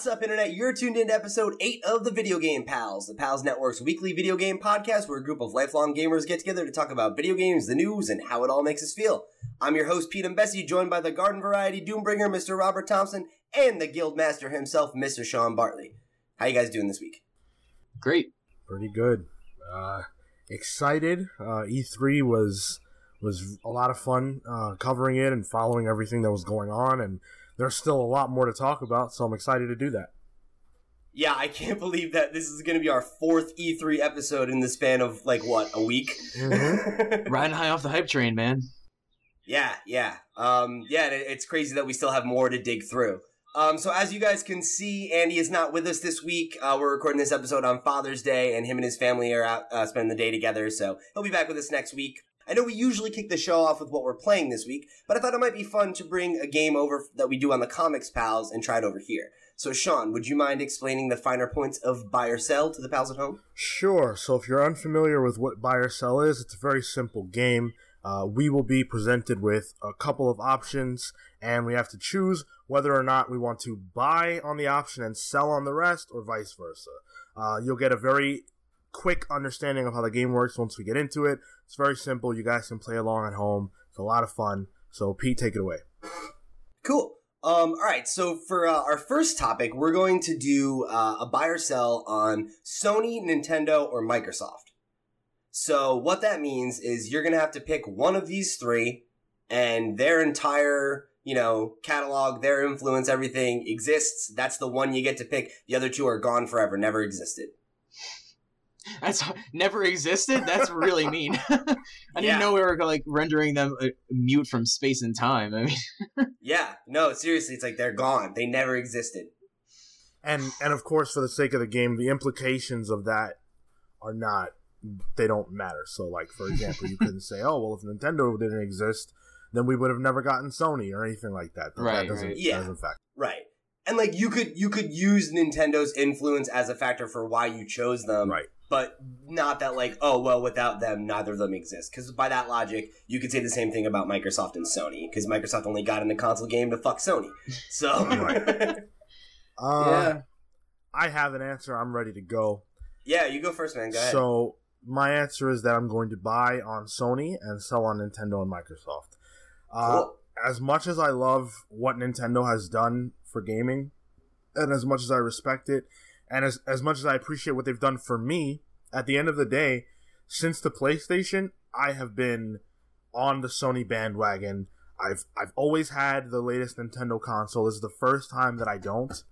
What's up, Internet? You're tuned into episode 8 of the Video Game Pals, the Pals Network's weekly video game podcast where a group of lifelong gamers get together to talk about video games, the news, and how it all makes us feel. I'm your host, Pete and Bessie, joined by the Garden Variety Doombringer, Mr. Robert Thompson, and the Guild Master himself, Mr. Sean Bartley. How you guys doing this week? Great. Pretty good. Uh, excited. Uh, E3 was was a lot of fun uh, covering it and following everything that was going on, and there's still a lot more to talk about, so I'm excited to do that. Yeah, I can't believe that this is going to be our fourth E3 episode in the span of like what a week. Mm-hmm. Riding high off the hype train, man. Yeah, yeah, um, yeah. It's crazy that we still have more to dig through. Um, so as you guys can see, Andy is not with us this week. Uh, we're recording this episode on Father's Day, and him and his family are out uh, spending the day together. So he'll be back with us next week. I know we usually kick the show off with what we're playing this week, but I thought it might be fun to bring a game over that we do on the Comics Pals and try it over here. So, Sean, would you mind explaining the finer points of buy or sell to the pals at home? Sure. So, if you're unfamiliar with what buy or sell is, it's a very simple game. Uh, we will be presented with a couple of options, and we have to choose whether or not we want to buy on the option and sell on the rest, or vice versa. Uh, you'll get a very quick understanding of how the game works once we get into it. It's very simple. You guys can play along at home. It's a lot of fun. So, Pete, take it away. Cool. Um, all right, so for uh, our first topic, we're going to do uh, a buy or sell on Sony, Nintendo, or Microsoft. So what that means is you're going to have to pick one of these three, and their entire you know catalog, their influence, everything exists. That's the one you get to pick. The other two are gone forever, never existed. That's never existed. That's really mean. I didn't Yeah. know we were like rendering them uh, mute from space and time. I mean, Yeah, no, seriously, it's like they're gone. They never existed. And and of course, for the sake of the game, the implications of that are not they don't matter. So, like for example, you couldn't say, "Oh, well, if Nintendo didn't exist, then we would have never gotten Sony or anything like that." That, Right, that doesn't right. Yeah. that doesn't factor. Right. And like you could you could use Nintendo's influence as a factor for why you chose them. Right. But not that like, oh well, without them, neither of them exist. Because by that logic, you could say the same thing about Microsoft and Sony. Because Microsoft only got in the console game to fuck Sony. So. Uh, yeah. I have an answer. I'm ready to go. yeah, you go first, man. Go ahead. So my answer is that I'm going to buy on Sony and sell on Nintendo and Microsoft. Uh, Cool. As much as I love what Nintendo has done for gaming, and as much as I respect it, and as as much as I appreciate what they've done for me, at the end of the day, since the PlayStation, I have been on the Sony bandwagon. I've I've always had the latest Nintendo console. This is the first time that I don't.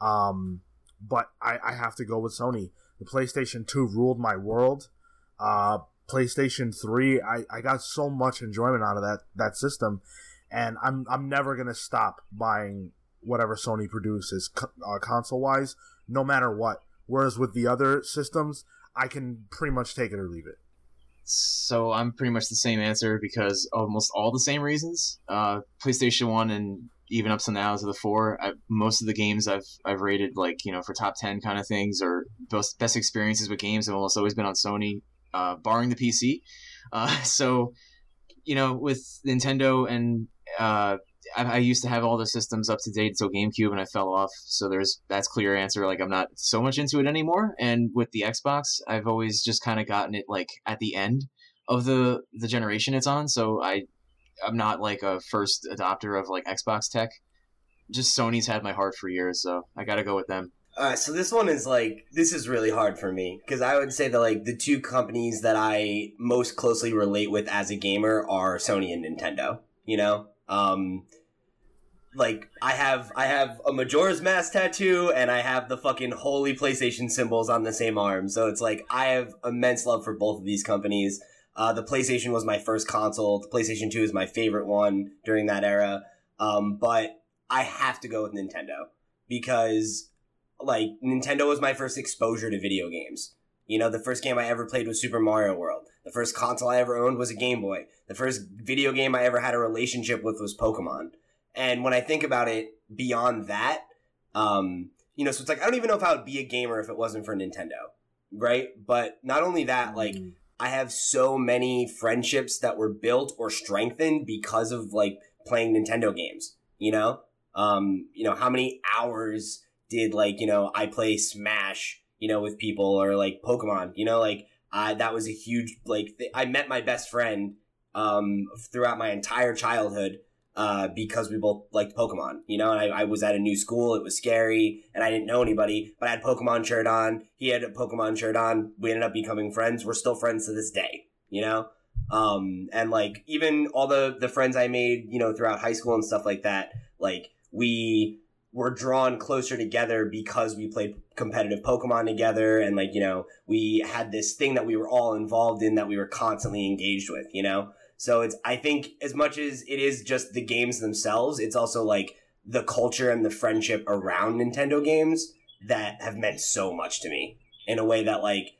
Um, but I, I have to go with Sony. The PlayStation 2 ruled my world. Uh, PlayStation 3, I, I got so much enjoyment out of that, that system. And I'm, I'm never going to stop buying whatever Sony produces uh, console wise, no matter what. Whereas with the other systems, I can pretty much take it or leave it. So I'm pretty much the same answer because almost all the same reasons. Uh, PlayStation One and even up to now to the four. I, most of the games I've I've rated like you know for top ten kind of things or best best experiences with games have almost always been on Sony, uh, barring the PC. Uh, so you know with Nintendo and uh, I, I used to have all the systems up to date until GameCube and I fell off. So there's that's clear answer. Like I'm not so much into it anymore. And with the Xbox, I've always just kind of gotten it like at the end of the the generation it's on. So I I'm not like a first adopter of like Xbox tech. Just Sony's had my heart for years, so I got to go with them. All right, so this one is like this is really hard for me because I would say that like the two companies that I most closely relate with as a gamer are Sony and Nintendo. You know, um, like I have I have a Majora's Mask tattoo and I have the fucking holy PlayStation symbols on the same arm. So it's like I have immense love for both of these companies. Uh, the PlayStation was my first console. The PlayStation Two is my favorite one during that era. Um, but I have to go with Nintendo because like Nintendo was my first exposure to video games. You know, the first game I ever played was Super Mario World. The first console I ever owned was a Game Boy. The first video game I ever had a relationship with was Pokemon. And when I think about it beyond that, um, you know, so it's like I don't even know if I would be a gamer if it wasn't for Nintendo, right? But not only that, like Mm. I have so many friendships that were built or strengthened because of like playing Nintendo games. You know, um, you know how many hours did like you know I play Smash you know with people or like Pokemon you know like I that was a huge like th- I met my best friend um throughout my entire childhood uh, because we both liked Pokemon, you know, and I, I, was at a new school. It was scary and I didn't know anybody, but I had Pokemon shirt on. He had a Pokemon shirt on. We ended up becoming friends. We're still friends to this day, you know? Um, and like even all the, the friends I made, you know, throughout high school and stuff like that, like we were drawn closer together because we played competitive Pokemon together and like, you know, we had this thing that we were all involved in that we were constantly engaged with, you know? So it's I think as much as it is just the games themselves, it's also like the culture and the friendship around Nintendo games that have meant so much to me in a way that like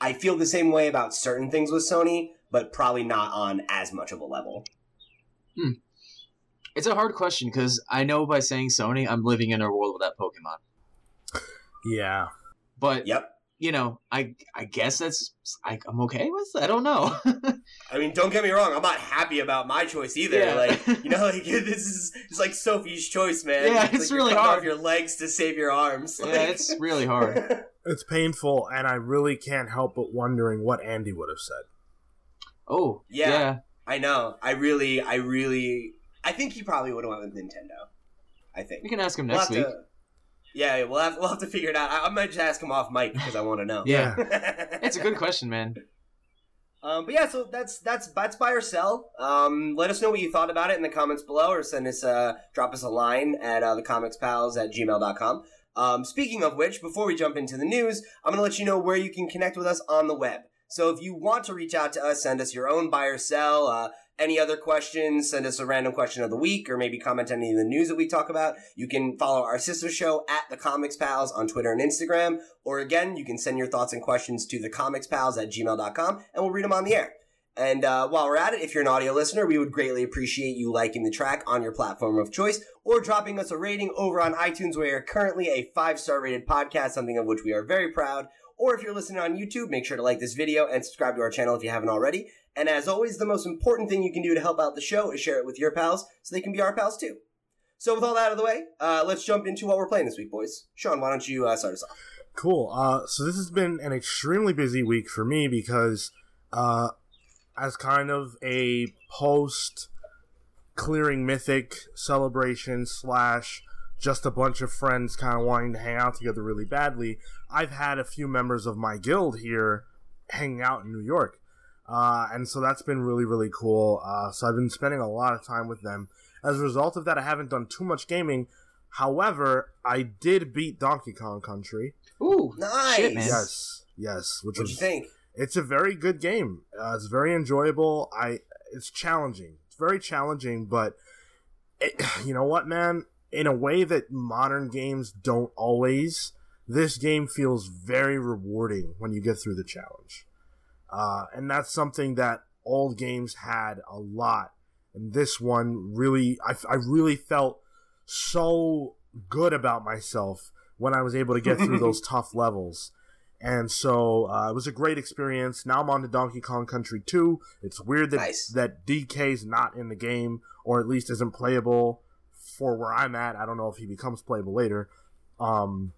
I feel the same way about certain things with Sony, but probably not on as much of a level. Hmm. It's a hard question because I know by saying Sony, I'm living in a world without Pokemon. Yeah. But yep you know, I I guess that's I, am okay with. I don't know. I mean, don't get me wrong. I'm not happy about my choice either. Yeah. Like you know, like this is it's like Sophie's choice, man. Yeah, it's, it's like really hard. Off your legs to save your arms. Yeah, like... it's really hard. it's painful, and I really can't help but wondering what Andy would have said. Oh yeah, yeah. I know. I really, I really, I think he probably would have went with Nintendo. I think we can ask him next we'll week. To, yeah, we'll have we'll have to figure it out. I, I might just ask him off mic because I want to know. yeah, it's a good question, man. Um, but yeah, so that's that's that's buy or sell. Um, let us know what you thought about it in the comments below, or send us uh, drop us a line at uh, thecomicspals at gmail.com. Um, speaking of which, before we jump into the news, I'm going to let you know where you can connect with us on the web. So if you want to reach out to us, send us your own buy or sell. Uh, any other questions, send us a random question of the week or maybe comment on any of the news that we talk about. You can follow our sister show at The Comics Pals on Twitter and Instagram. Or again, you can send your thoughts and questions to thecomicspals at gmail.com and we'll read them on the air. And uh, while we're at it, if you're an audio listener, we would greatly appreciate you liking the track on your platform of choice or dropping us a rating over on iTunes. Where are currently a five star rated podcast, something of which we are very proud. Or if you're listening on YouTube, make sure to like this video and subscribe to our channel if you haven't already. And as always, the most important thing you can do to help out the show is share it with your pals so they can be our pals too. So with all that out of the way, uh, let's jump into what we're playing this week, boys. Sean, why don't you uh, start us off? Cool. Uh, so this has been an extremely busy week for me because, uh, as kind of a post clearing mythic celebration slash just a bunch of friends kind of wanting to hang out together really badly, I've had a few members of my guild here hanging out in New York. Uh, and so that's been really, really cool. Uh, so I've been spending a lot of time with them. As a result of that, I haven't done too much gaming. However, I did beat Donkey Kong Country. Ooh, nice! Shit, yes, yes. Which What'd was, you think? It's a very good game. Uh, it's very enjoyable. I. It's challenging. It's very challenging, but it, you know what, man? In a way that modern games don't always, this game feels very rewarding when you get through the challenge. Uh, and that's something that old games had a lot. And this one really, I, I really felt so good about myself when I was able to get through those tough levels. And so uh, it was a great experience. Now I'm on to Donkey Kong Country 2. It's weird that nice. that DK's not in the game, or at least isn't playable for where I'm at. I don't know if he becomes playable later. Um,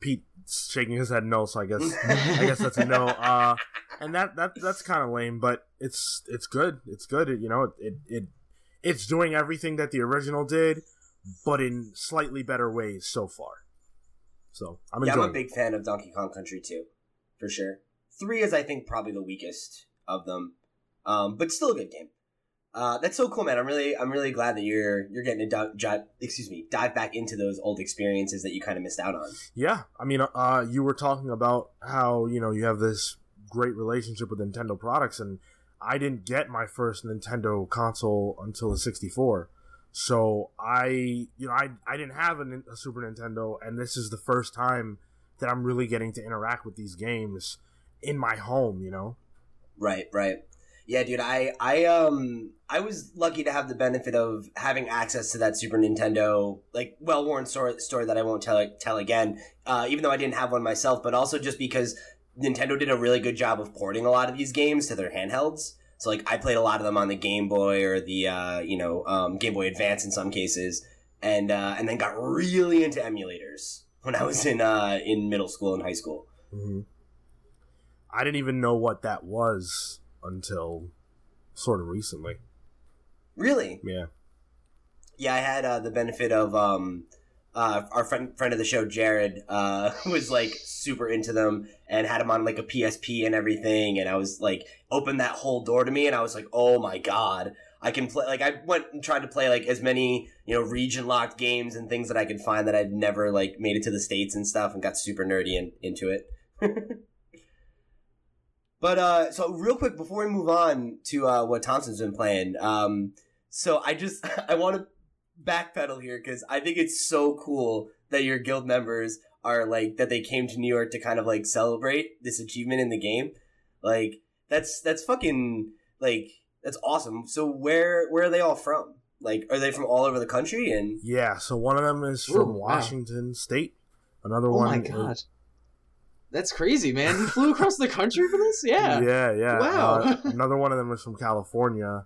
Pete shaking his head no, so I guess I guess that's a no. Uh, and that that that's kind of lame, but it's it's good. It's good. It, you know, it, it, it it's doing everything that the original did, but in slightly better ways so far. So I'm yeah, I'm a big fan of Donkey Kong Country 2, for sure. Three is I think probably the weakest of them, um, but still a good game. Uh, that's so cool, man. I'm really, I'm really glad that you're you're getting to dive, excuse me, dive back into those old experiences that you kind of missed out on. Yeah, I mean, uh, you were talking about how you know you have this great relationship with Nintendo products, and I didn't get my first Nintendo console until the 64. So I, you know, I I didn't have a, a Super Nintendo, and this is the first time that I'm really getting to interact with these games in my home. You know. Right, right. Yeah, dude, I I um I was lucky to have the benefit of having access to that Super Nintendo like well worn story, story that I won't tell tell again. Uh, even though I didn't have one myself, but also just because Nintendo did a really good job of porting a lot of these games to their handhelds. So like I played a lot of them on the Game Boy or the uh, you know um, Game Boy Advance in some cases, and uh, and then got really into emulators when I was in uh, in middle school and high school. hmm I didn't even know what that was until sort of recently. Really? Yeah. Yeah, I had uh, the benefit of um, uh, our friend friend of the show, Jared, uh, was like super into them and had them on like a PSP and everything. And I was like, opened that whole door to me, and I was like, oh my god, I can play. Like, I went and tried to play like as many you know region locked games and things that I could find that I'd never like made it to the states and stuff, and got super nerdy and into it. but uh, so real quick before we move on to uh, what Thompson's been playing, um, so I just I want to backpedal here because I think it's so cool that your guild members are like that they came to New York to kind of like celebrate this achievement in the game. Like that's that's fucking like that's awesome. So where where are they all from? Like are they from all over the country and Yeah, so one of them is Ooh, from wow. Washington State. Another Oh one my god. That's crazy, man. He flew across the country for this? Yeah. Yeah, yeah. Wow. Uh, another one of them is from California,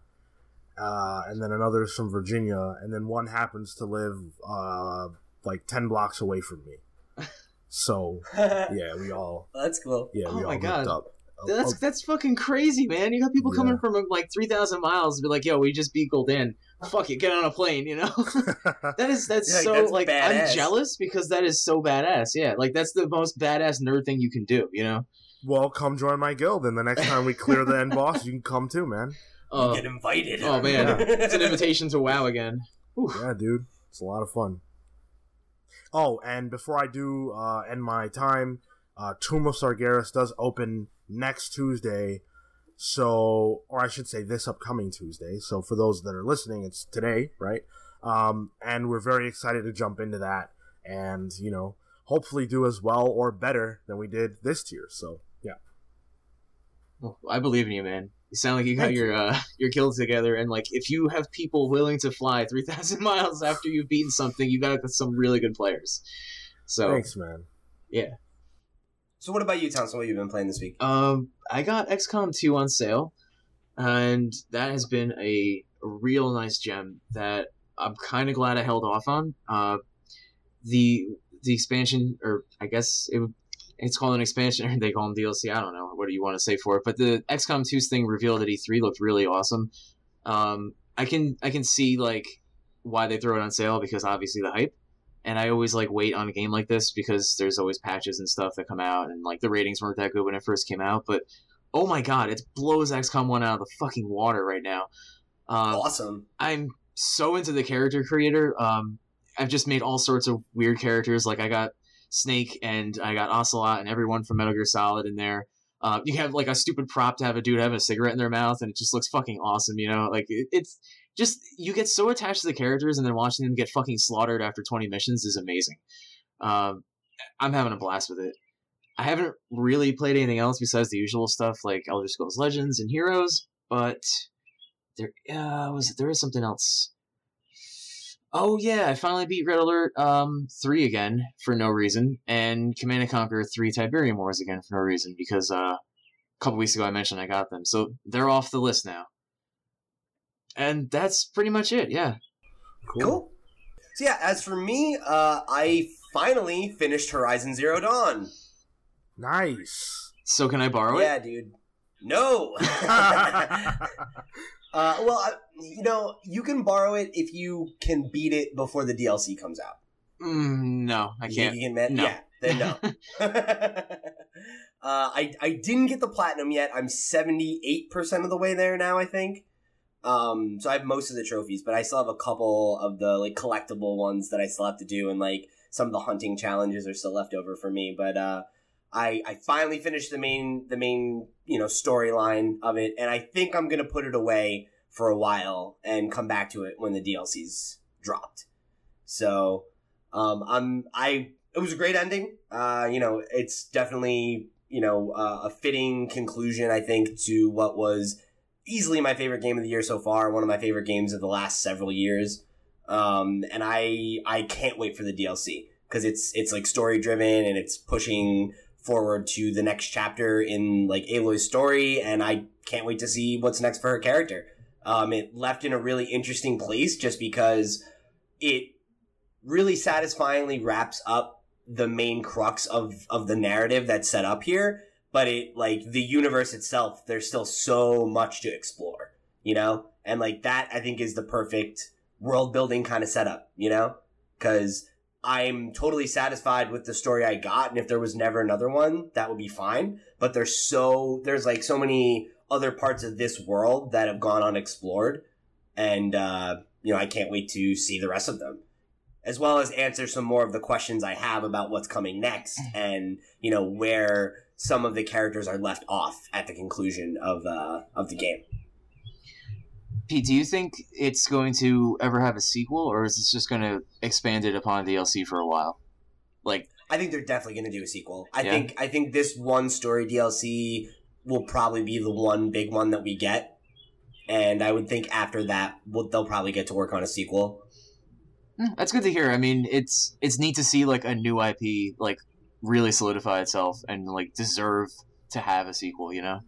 uh, and then another is from Virginia, and then one happens to live uh, like ten blocks away from me. So yeah, we all that's cool. yeah we Oh all my hooked God. up. That's Oh, that's fucking crazy, man. You got people Yeah. coming from like three thousand miles to be like, "Yo, we just beat Gul'dan. Fuck it, get on a plane." You know, that is that's Yeah, so that's like badass. I'm jealous because that is so badass. Yeah, like that's the most badass nerd thing you can do. You know, well, come join my guild, and the next time we clear the end boss, you can come too, man. uh, Get invited. oh man, Yeah. it's an invitation to WoW again. Whew. Yeah, dude, it's a lot of fun. Oh, and before I do uh, end my time, uh, Tomb of Sargeras does open next Tuesday. So, or I should say, this upcoming Tuesday. So, for those that are listening, it's today, right? Um, and we're very excited to jump into that, and you know, hopefully do as well or better than we did this tier. So, yeah, Well, I believe in you, man. You sound like you got Thank your uh, your guild together, and like if you have people willing to fly three thousand miles after you've beaten something, you got some really good players. So, thanks, man. So what about you, Thompson? What have you been playing this week? um, I got XCOM two on sale, and that has been a real nice gem that I'm kind of glad I held off on. Uh, the the expansion, or I guess it. It's called an expansion, or they call them DLC. I don't know. What do you want to say for it? But the XCOM 2's thing revealed at E3 looked really awesome. Um, I can I can see like why they throw it on sale because obviously the hype. And I always like wait on a game like this because there's always patches and stuff that come out, and like the ratings weren't that good when it first came out. But oh my god, it blows XCOM one out of the fucking water right now. Um, awesome. I'm so into the character creator. Um, I've just made all sorts of weird characters. Like I got Snake and I got Ocelot and everyone from Metal Gear Solid in there. Uh, you have like a stupid prop to have a dude have a cigarette in their mouth, and it just looks fucking awesome. You know, like it, it's just you get so attached to the characters, and then watching them get fucking slaughtered after 20 missions is amazing. Um, I'm having a blast with it. I haven't really played anything else besides the usual stuff like Elder Scrolls Legends and Heroes, but there uh, was there is something else. Oh yeah, I finally beat Red Alert um three again for no reason, and Command and Conquer three Tiberium Wars again for no reason because uh, a couple weeks ago I mentioned I got them, so they're off the list now. And that's pretty much it. Yeah. Cool. So yeah, as for me, uh, I finally finished Horizon Zero Dawn. Nice. So can I borrow yeah, it? Yeah, dude. No. uh, well, you know, you can borrow it if you can beat it before the DLC comes out. Mm, no, I can't. You can, man? No. Yeah, then no. uh, I I didn't get the platinum yet. I'm 78 percent of the way there now. I think. Um, so I have most of the trophies, but I still have a couple of the like collectible ones that I still have to do, and like some of the hunting challenges are still left over for me. But uh, I I finally finished the main the main you know storyline of it, and I think I'm gonna put it away for a while and come back to it when the DLCs dropped. So um, I'm I it was a great ending. Uh, you know, it's definitely you know uh, a fitting conclusion. I think to what was easily my favorite game of the year so far. One of my favorite games of the last several years. Um, and I I can't wait for the DLC because it's it's like story driven and it's pushing forward to the next chapter in like Aloy's story, and I can't wait to see what's next for her character. Um, it left in a really interesting place just because it really satisfyingly wraps up the main crux of of the narrative that's set up here but it like the universe itself there's still so much to explore you know? And like that i think is the perfect world building kind of setup you know? Because i'm totally satisfied with the story i got and if there was never another one that would be fine. But there's so there's like so many other parts of this world that have gone unexplored and uh you know i can't wait to see the rest of them. As well as answer some more of the questions I have about what's coming next and, you know, where some of the characters are left off at the conclusion of uh, of the game. Pete, do you think it's going to ever have a sequel, or is this just going to expand it upon DLC for a while? Like, I think they're definitely going to do a sequel. I Yeah. think I think this one story DLC will probably be the one big one that we get, and I would think after that we'll, they'll probably get to work on a sequel. eh, that's good to hear. I mean, it's it's neat to see like a new IP like really solidify itself and like deserve to have a sequel. You know?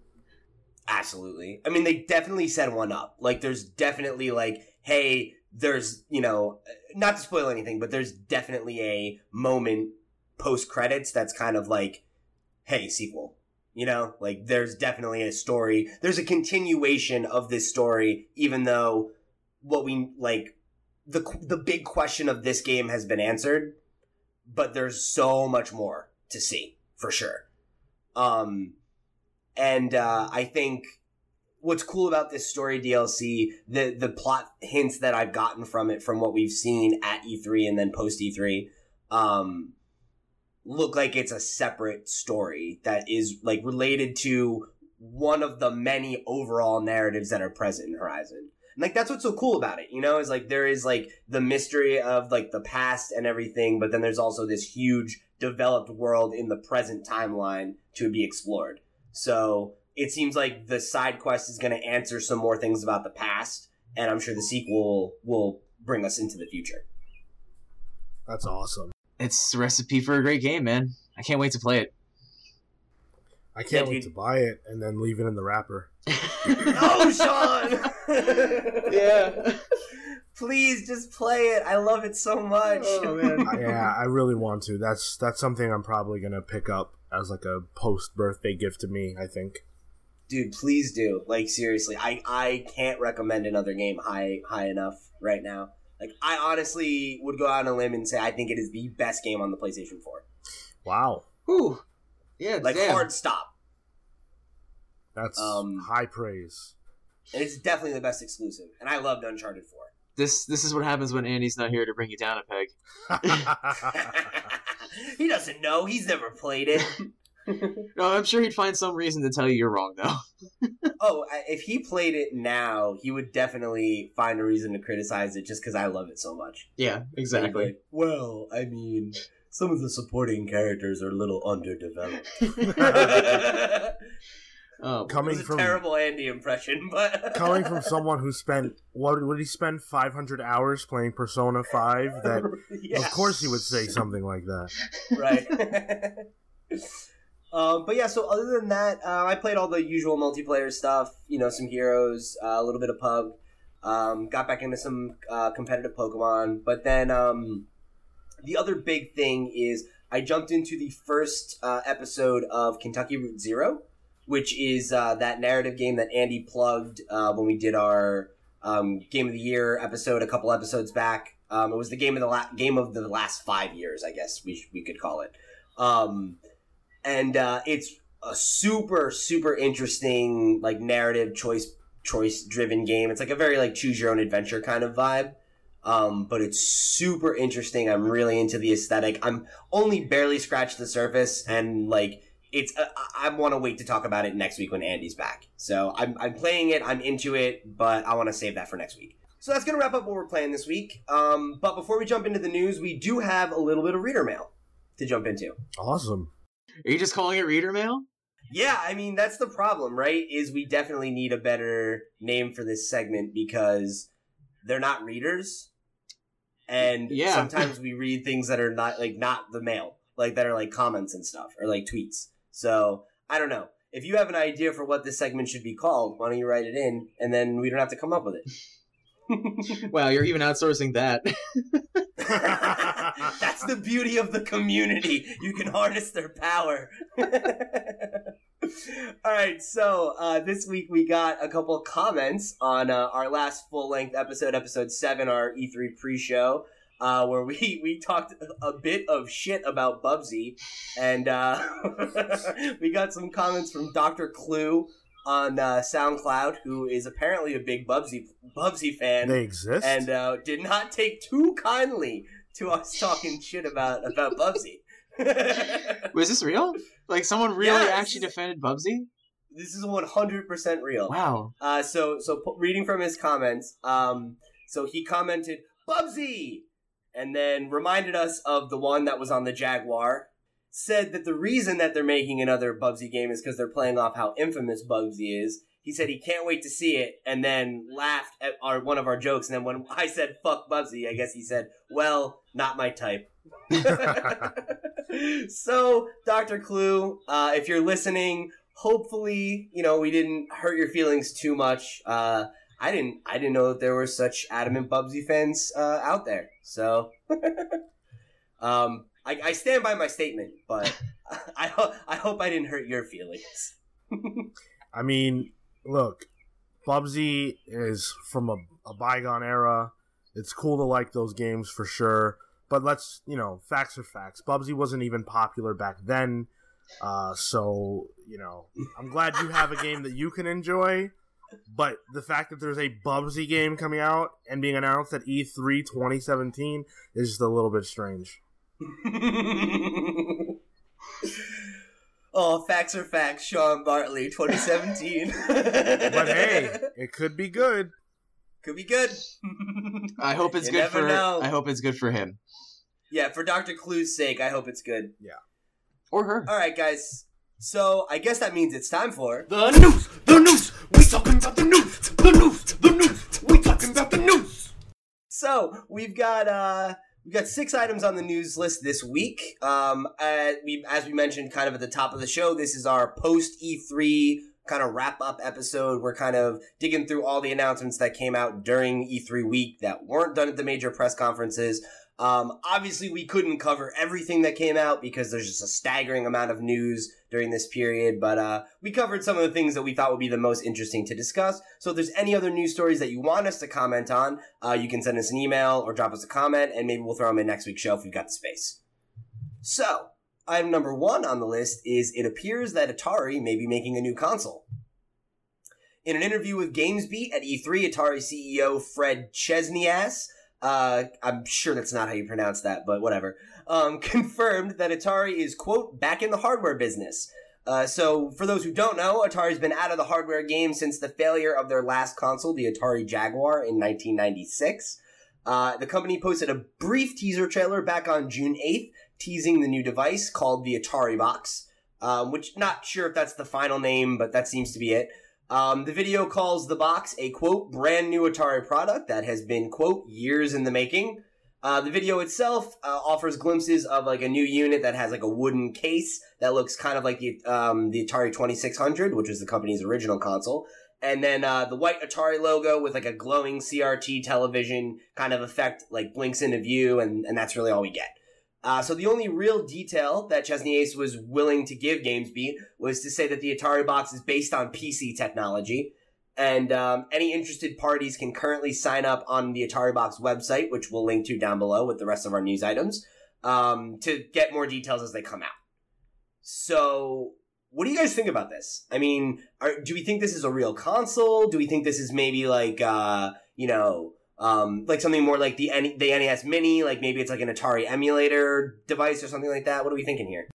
Absolutely. I mean, they definitely set one up. Like, there's definitely like, hey, there's you know, not to spoil anything, but there's definitely a moment post credits that's kind of like, hey, sequel. You know, like there's definitely a story. There's a continuation of this story, even though what we like the the big question of this game has been answered, but there's so much more to see for sure. Um, and uh, I think what's cool about this story DLC, the the plot hints that I've gotten from it, from what we've seen at E3 and then post E3, um, look like it's a separate story that is like related to one of the many overall narratives that are present in Horizon. And like that's what's so cool about it, you know, is like there is like the mystery of like the past and everything, but then there's also this huge developed world in the present timeline to be explored. So it seems like the side quest is going to answer some more things about the past, and I'm sure the sequel will bring us into the future. That's awesome. It's a recipe for a great game, man. I can't wait to play it. I can't Yeah, wait dude. to buy it and then leave it in the wrapper. oh, Sean! yeah. Please just play it. I love it so much. Oh man. Yeah, I really want to. That's that's something I'm probably gonna pick up as like a post birthday gift to me. I think. Dude, please do. Like seriously, I I can't recommend another game high high enough right now. Like I honestly would go out on a limb and say I think it is the best game on the PlayStation 4. Wow, Whew. Yeah, Like damn. hard stop. that's Um, high praise. And it's definitely the best exclusive. And I loved Uncharted 4. This this is what happens when Andy's not here to bring you down a peg. he doesn't know. He's never played it. No, I'm sure he'd find some reason to tell you you're wrong though. oh, if he played it now, he would definitely find a reason to criticize it just because I love it so much. Yeah, He'd like, well, I mean, some of the supporting characters are a little underdeveloped. Oh, coming was a from terrible Andy impression, but coming from someone who spent what would he spend 500 hours playing Persona 5? That Yeah. of course he would say something like that. right. um, but yeah, so other than that, uh, I played all the usual multiplayer stuff. You know, some heroes, uh, a little bit of pub. Um, got back into some uh, competitive Pokemon, but then um, the other big thing is I jumped into the first uh, episode of Kentucky Route Zero, which is uh, that narrative game that Andy plugged uh, when we did our um, Game of the Year episode a couple episodes back. Um, it was the game of the la- game of the last five years, I guess we sh- we could call it. Um, and uh, it's a super super interesting like narrative choice choice driven game. It's like a very like choose your own adventure kind of vibe. Um, but it's super interesting. I'm really into the aesthetic. I'm only barely scratched the surface, and like it's. Uh, I want to wait to talk about it next week when Andy's back. So I'm I'm playing it. I'm into it, but I want to save that for next week. So that's gonna wrap up what we're playing this week. Um, but before we jump into the news, we do have a little bit of reader mail to jump into. Awesome. Are you just calling it reader mail? Yeah, I mean that's the problem, right? Is we definitely need a better name for this segment because they're not readers, and Yeah. sometimes we read things that are not like not the mail, like that are like comments and stuff or like tweets. So I don't know. If you have an idea for what this segment should be called, why don't you write it in, and then we don't have to come up with it. Wow, you're even outsourcing that. That's the beauty of the community. You can harness their power. All right, so uh, this week we got a couple comments on uh, our last full length episode, episode seven, our E3 pre show. Uh, where we, we talked a bit of shit about Bubsy, and uh, we got some comments from Dr. Clue on uh, SoundCloud, who is apparently a big Bubsy Bubsy fan. They exist, and uh, did not take too kindly to us talking shit about about Bubsy. Was this real? Like someone really Yes. actually defended Bubsy? This is one hundred percent real. Wow. Uh, so so p- reading from his comments, um, so he commented Bubsy, and then reminded us of the one that was on the Jaguar. Said that the reason that they're making another Bubsy game is because they're playing off how infamous Bubsy is. He said he can't wait to see it, and then laughed at our one of our jokes. And then when I said "fuck Bubsy," I guess he said, "Well, not my type." so, Doctor Clue, uh, if you're listening, hopefully, you know we didn't hurt your feelings too much. Uh, I didn't. I didn't know that there were such adamant Bubsy fans uh, out there. So, um, I, I stand by my statement, but I ho- I hope I didn't hurt your feelings. I mean, look, Bubsy is from a, a bygone era. It's cool to like those games for sure. But let's, you know, facts are facts. Bubsy wasn't even popular back then. Uh, so, you know, I'm glad you have a game that you can enjoy. But the fact that there's a Bubsy game coming out and being announced at E E3 2017 is just a little bit strange. oh, facts are facts. Sean Bartley, 2017. But hey, it could be good. could be good. I hope it's You good never for know. I hope it's good for him. Yeah, for Doctor Clue's sake, I hope it's good. Yeah, or her. All right, guys. So I guess that means it's time for The news, the news, we talking about the news, the news, the news, we talking about the news. So we've got uh we've got six items on the news list this week. Um, uh, we as we mentioned, kind of at the top of the show, this is our post E3 kind of wrap up episode. We're kind of digging through all the announcements that came out during E3 week that weren't done at the major press conferences. Um, obviously, we couldn't cover everything that came out because there's just a staggering amount of news during this period, but uh, we covered some of the things that we thought would be the most interesting to discuss. So if there's any other news stories that you want us to comment on, uh, you can send us an email or drop us a comment, and maybe we'll throw them in next week's show if we've got the space. So, item number one on the list is it appears that Atari may be making a new console. In an interview with GamesBeat at E3, Atari CEO Fred Chesnais, uh, I'm sure that's not how you pronounce that, but whatever, um, confirmed that Atari is, quote, back in the hardware business. Uh, so, for those who don't know, Atari's been out of the hardware game since the failure of their last console, the Atari Jaguar, in 1996. Uh, the company posted a brief teaser trailer back on June 8th, teasing the new device called the Atari Box, um, which not sure if that's the final name, but that seems to be it. Um, the video calls the box a quote brand new Atari product that has been quote years in the making. Uh, the video itself uh, offers glimpses of like a new unit that has like a wooden case that looks kind of like the um, the Atari 2600, which was the company's original console, and then uh, the white Atari logo with like a glowing CRT television kind of effect like blinks into view, and, and that's really all we get. Uh, so the only real detail that Chesnais was willing to give GamesBeat was to say that the Atari box is based on PC technology, and um, any interested parties can currently sign up on the Atari box website, which we'll link to down below with the rest of our news items, um, to get more details as they come out. So, what do you guys think about this? I mean, are, do we think this is a real console? Do we think this is maybe like, uh, you know, um, like something more like the N- the NES Mini? Like maybe it's like an Atari emulator device or something like that. What are we thinking here?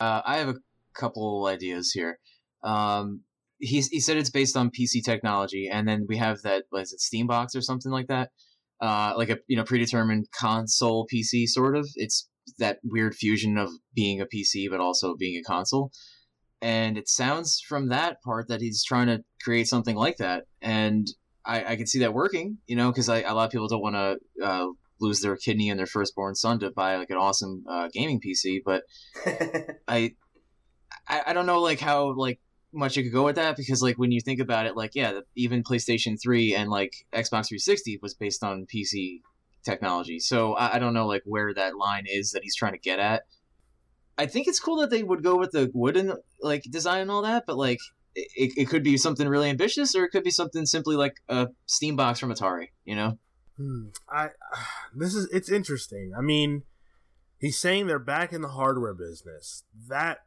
Uh, I have a couple ideas here. Um, he's, he said it's based on PC technology, and then we have that what is it Steambox or something like that, uh, like a you know predetermined console PC sort of. It's that weird fusion of being a PC but also being a console, and it sounds from that part that he's trying to create something like that, and I, I can see that working, you know, because a lot of people don't want to uh, lose their kidney and their firstborn son to buy like an awesome uh, gaming PC, but I, I I don't know like how like much you could go with that because like when you think about it like yeah the, even PlayStation 3 and like Xbox 360 was based on PC technology. So I, I don't know like where that line is that he's trying to get at. I think it's cool that they would go with the wooden like design and all that, but like it, it could be something really ambitious or it could be something simply like a Steam box from Atari, you know? Hmm. I this is it's interesting. I mean, he's saying they're back in the hardware business. That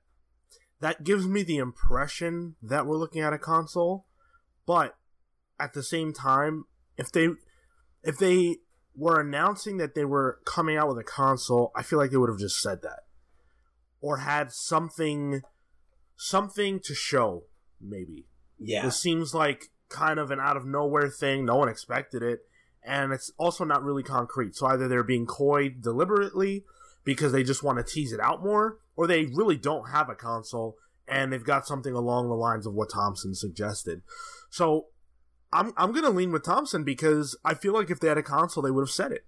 that gives me the impression that we're looking at a console, but at the same time, if they if they were announcing that they were coming out with a console, I feel like they would have just said that or had something something to show maybe. Yeah. This seems like kind of an out of nowhere thing. No one expected it. And it's also not really concrete. So either they're being coy deliberately because they just want to tease it out more, or they really don't have a console and they've got something along the lines of what Thompson suggested. So I'm I'm gonna lean with Thompson because I feel like if they had a console they would have said it.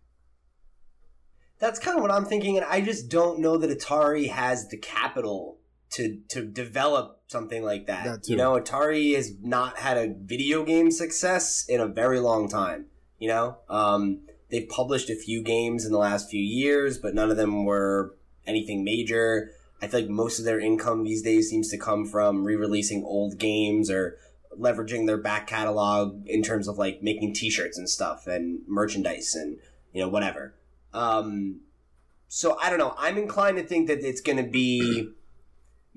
That's kind of what I'm thinking, and I just don't know that Atari has the capital to to develop something like that. That you know, Atari has not had a video game success in a very long time. You know, um, they've published a few games in the last few years, but none of them were anything major. I feel like most of their income these days seems to come from re-releasing old games or leveraging their back catalog in terms of like making T-shirts and stuff and merchandise and you know whatever. Um, so I don't know. I'm inclined to think that it's going to be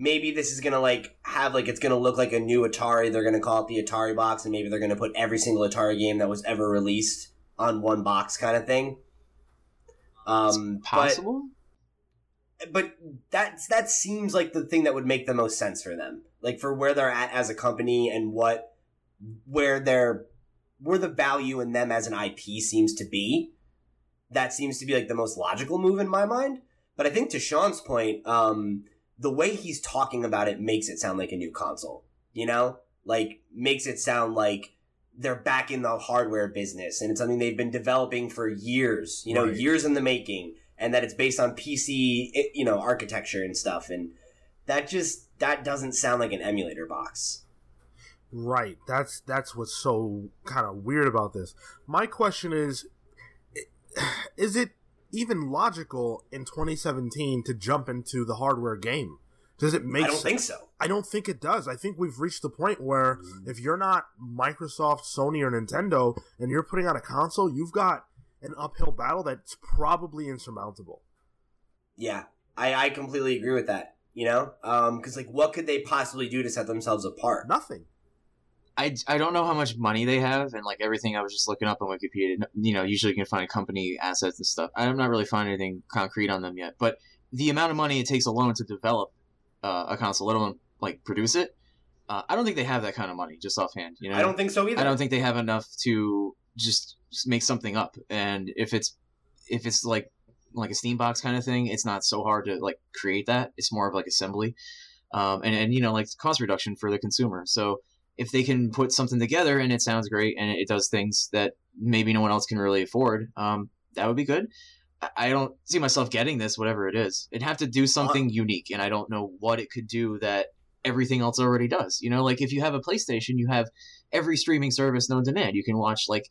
maybe this is going to like have like it's going to look like a new Atari. They're going to call it the Atari box, and maybe they're going to put every single Atari game that was ever released on one box, kind of thing. Um, but- Possible? but that that seems like the thing that would make the most sense for them like for where they're at as a company and what where their where the value in them as an ip seems to be that seems to be like the most logical move in my mind but i think to sean's point um the way he's talking about it makes it sound like a new console you know like makes it sound like they're back in the hardware business and it's something they've been developing for years you know Right. years in the making and that it's based on PC, you know, architecture and stuff. And that just that doesn't sound like an emulator box. Right. That's that's what's so kind of weird about this. My question is is it even logical in 2017 to jump into the hardware game? Does it make I don't sense? think so. I don't think it does. I think we've reached the point where mm-hmm. if you're not Microsoft, Sony, or Nintendo, and you're putting out a console, you've got an uphill battle that's probably insurmountable. Yeah, I, I completely agree with that. You know, um, because like, what could they possibly do to set themselves apart? Nothing. I, I don't know how much money they have and like everything I was just looking up on Wikipedia. You know, usually you can find company assets and stuff. I'm not really finding anything concrete on them yet, but the amount of money it takes alone to develop uh, a console, let alone like produce it, uh, I don't think they have that kind of money just offhand. You know, I don't think so either. I don't think they have enough to just make something up. And if it's if it's like like a Steam box kind of thing, it's not so hard to like create that. It's more of like assembly, um, and and you know like cost reduction for the consumer. So if they can put something together and it sounds great and it does things that maybe no one else can really afford, um, that would be good. I- don't see myself getting this, whatever it is. It'd have to do something unique, and I don't know what it could do that everything else already does. You know, like if you have a PlayStation, you have every streaming service known to man. You can watch like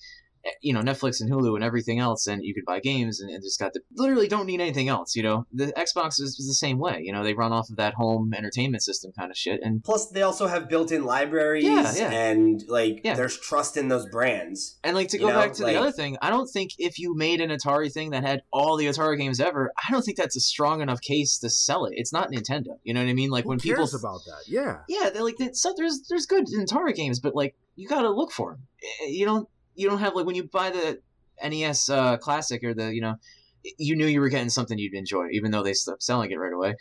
you know Netflix and Hulu and everything else, and you can buy games and, and just got the literally don't need anything else. You know, the Xbox is, is the same way. You know, they run off of that home entertainment system kind of shit, and Plus, they also have built-in libraries, Yeah, yeah. and like Yeah. there's trust in those brands. and like to You go know, back to like- the other thing, I don't think if you made an Atari thing that had all the Atari games ever, I don't think that's a strong enough case to sell it. It's not Nintendo. You know what I mean? Like Who when people cares about that? Yeah. yeah, they're like there's there's there's good Atari games, but like you gotta look for them. Eh, you don't you don't have like when you buy the NES uh, Classic or the you know you knew you were getting something you'd enjoy, even though they stopped selling it right away.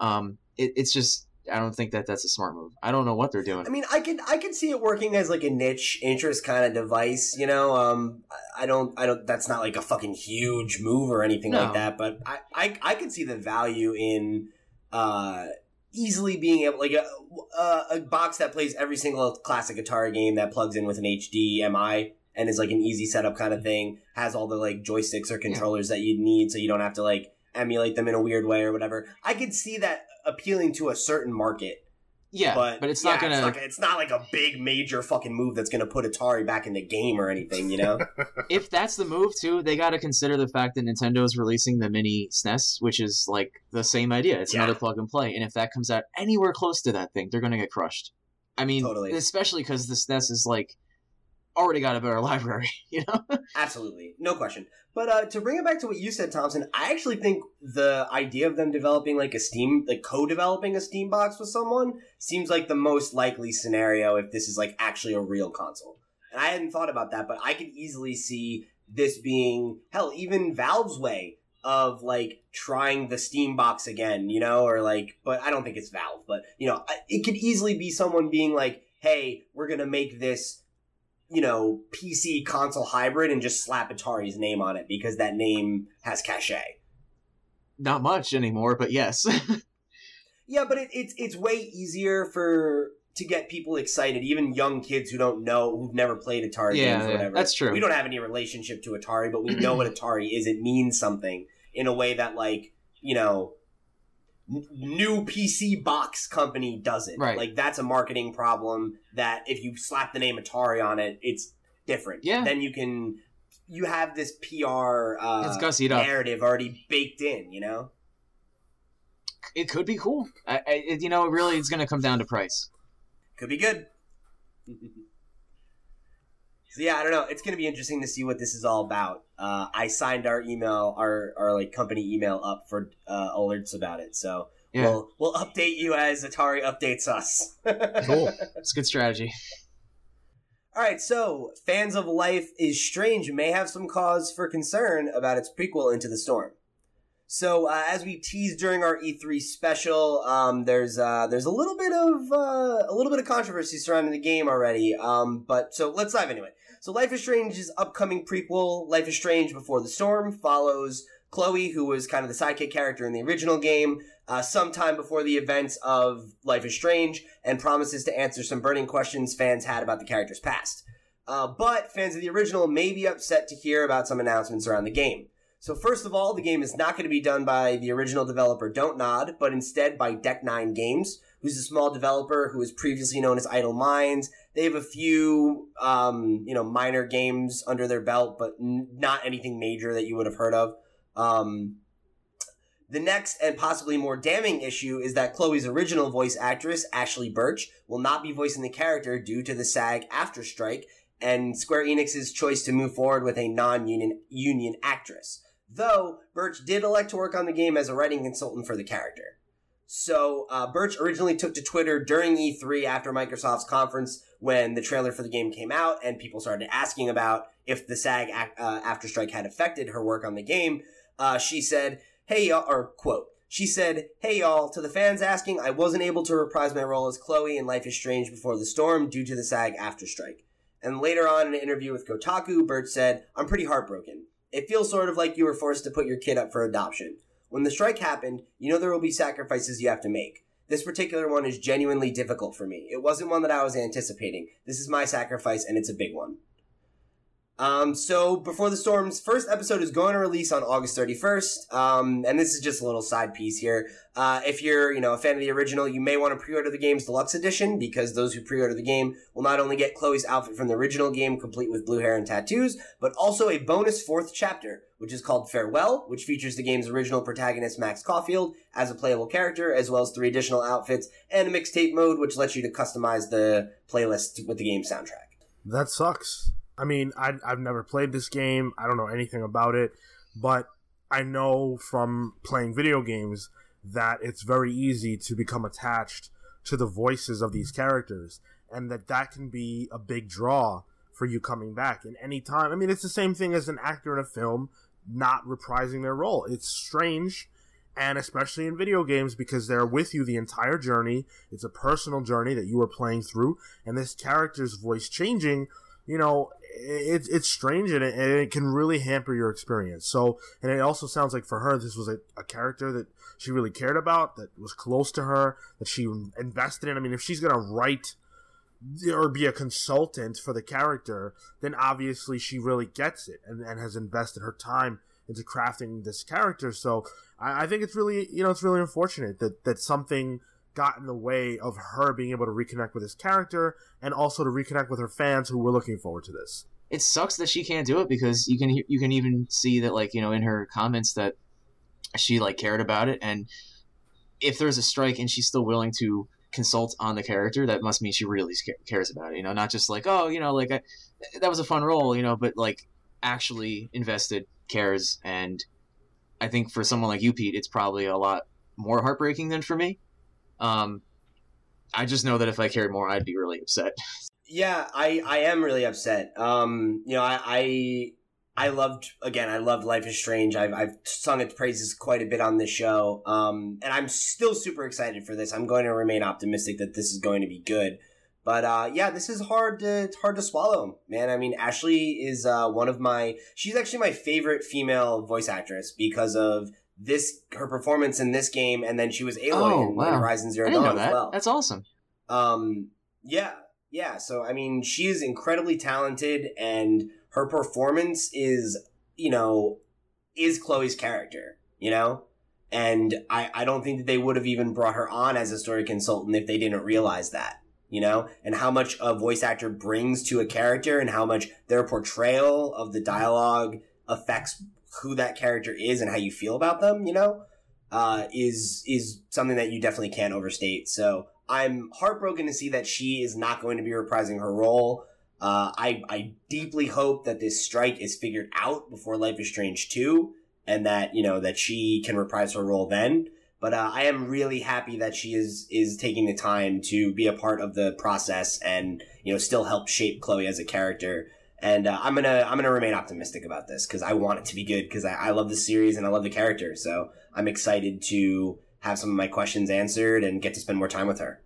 Um, it, it's just I don't think that that's a smart move. I don't know what they're doing. I mean, I could I could see it working as like a niche interest kind of device. You know, um, I- don't I don't. That's not like a fucking huge move or anything No. like that. But I I I could see the value in uh easily being able like a, a a box that plays every single classic Atari game that plugs in with an HDMI and is like an easy setup kind of mm-hmm. thing. Has all the like joysticks or controllers that you'd need, so you don't have to like emulate them in a weird way or whatever. I could see that appealing to a certain market Yeah, but, but, it's yeah, not gonna. It's not, it's not like a big major fucking move that's gonna put Atari back in the game or anything. You know? if that's the move too, they got to consider the fact that Nintendo is releasing the mini SNES, which is like the same idea. It's Yeah. another plug and play, and if that comes out anywhere close to that thing, they're gonna get crushed. I mean, Totally. especially because the SNES is like already got a better library, you know? Absolutely, no question. But uh, to bring it back to what you said, Thompson, I actually think the idea of them developing like a Steam, like co-developing a Steam box with someone, seems like the most likely scenario if this is like actually a real console. And I hadn't thought about that, but I could easily see this being hell, even Valve's way of like trying the Steam box again, you know, or like, but I don't think it's Valve, but you know, it could easily be someone being like, "Hey, we're gonna make this." You know, PC console hybrid and just slap Atari's name on it because that name has cachet. Not much anymore, but yes. Yeah, but it, it's it's way easier for to get people excited, even young kids who don't know, who've never played Atari Yeah, games or yeah, whatever. that's true. We don't have any relationship to Atari, but we know what Atari is. It means something in a way that, like, you know, new PC box company doesn't. Right. Like that's a marketing problem. That if you slap the name Atari on it, it's different. Yeah. Then you can you have this PR uh, It's gussied up. narrative already baked in. You know. it could be cool. I, I, you know, really, it's gonna come down to price. Could be good. so yeah, I don't know. It's gonna be interesting to see what this is all about. Uh, I signed our email, our our like company email up for uh, alerts about it. So Yeah, we'll we'll update you as Atari updates us. Cool. it's a good strategy. All right, so fans of Life is Strange may have some cause for concern about its prequel Into the Storm. So, uh, as we teased during our E3 special, um, there's uh, there's a little bit of uh, a little bit of controversy surrounding the game already. Um, but so let's dive into it. So, Life is Strange's upcoming prequel, Life is Strange Before the Storm, follows Chloe, who was kind of the sidekick character in the original game, uh, sometime before the events of Life is Strange, and promises to answer some burning questions fans had about the character's past. Uh, but fans of the original may be upset to hear about some announcements around the game. So first of all, the game is not going to be done by the original developer Dontnod, but instead by Deck Nine Games, who's a small developer who was previously known as Idol Minds. They have a few, um, you know, minor games under their belt, but n- not anything major that you would have heard of. Um, the next and possibly more damning issue is that Chloe's original voice actress, Ashly Burch, will not be voicing the character due to the SAG-AFTRA strike and Square Enix's choice to move forward with a non-union union actress. Though Birch did elect to work on the game as a writing consultant for the character. So uh, Burch originally took to Twitter during E3 after Microsoft's conference when the trailer for the game came out, and people started asking about if the SAG uh, AFTRA strike had affected her work on the game. Uh, she said, "Hey y'all," or quote. She said, Hey y'all, to the fans asking, I wasn't able to reprise my role as Chloe in Life is Strange Before the Storm due to the SAG-AFTRA strike. And later on in an interview with Kotaku, Burch said, I'm pretty heartbroken. It feels sort of like you were forced to put your kid up for adoption. When the strike happened, you know there will be sacrifices you have to make. This particular one is genuinely difficult for me. It wasn't one that I was anticipating. This is my sacrifice, and it's a big one. Um, so Before the Storm's first episode is going to release on August 31st. Um, and this is just a little side piece here. Uh, if you're, you know, a fan of the original, you may want to pre-order the game's deluxe edition because those who pre-order the game will not only get Chloe's outfit from the original game complete with blue hair and tattoos, but also a bonus fourth chapter, which is called Farewell, which features the game's original protagonist Max Caulfield as a playable character, as well as three additional outfits and a mixtape mode, which lets you to customize the playlist with the game soundtrack. That sucks. I mean, I, I've never played this game. I don't know anything about it, but I know from playing video games that it's very easy to become attached to the voices of these characters, and that that can be a big draw for you coming back. And any time, I mean, it's the same thing as an actor in a film not reprising their role. It's strange, and especially in video games because they're with you the entire journey. It's a personal journey that you are playing through, and this character's voice changing you know, it's it's strange and it, and it can really hamper your experience. So, and it also sounds like for her, this was a, a character that she really cared about, that was close to her, that she invested in. I mean, if she's gonna write or be a consultant for the character, then obviously she really gets it and, and has invested her time into crafting this character. So, I, I think it's really, you know, it's really unfortunate that that something got in the way of her being able to reconnect with this character and also to reconnect with her fans who were looking forward to this. It sucks that she can't do it because you can you can even see that like you know in her comments that she like cared about it. And if there's a strike and she's still willing to consult on the character that must mean she really cares about it you know not just like oh you know like I, that was a fun role you know but like actually invested cares. And i think for someone like you pete it's probably a lot more heartbreaking than for me um i just know that if i cared more i'd be really upset Yeah, I, I am really upset. Um, you know, I, I I loved again. I loved Life is Strange. I've I've sung its praises quite a bit on this show. Um, and I'm still super excited for this. I'm going to remain optimistic that this is going to be good. But uh, yeah, this is hard to it's hard to swallow, man. I mean, Ashly is uh, one of my. She's actually my favorite female voice actress because of this her performance in this game, and then she was Aloy Oh, in, in wow. Horizon Zero Dawn as well. that's awesome Um, yeah, yeah. So I mean, she is incredibly talented, and her performance is, you know, is Chloe's character. You know, and I I don't think that they would have even brought her on as a story consultant if they didn't realize that. You know, and how much a voice actor brings to a character, and how much their portrayal of the dialogue affects who that character is and how you feel about them. You know, uh, is is something that you definitely can't overstate. So I'm heartbroken to see that she is not going to be reprising her role. Uh, I I deeply hope that this strike is figured out before Life is Strange two, and that you know that she can reprise her role then. But uh, I am really happy that she is is taking the time to be a part of the process and you know still help shape Chloe as a character. And uh, I'm gonna I'm gonna remain optimistic about this because I want it to be good because I, I love the series and I love the character. So I'm excited to have some of my questions answered and get to spend more time with her.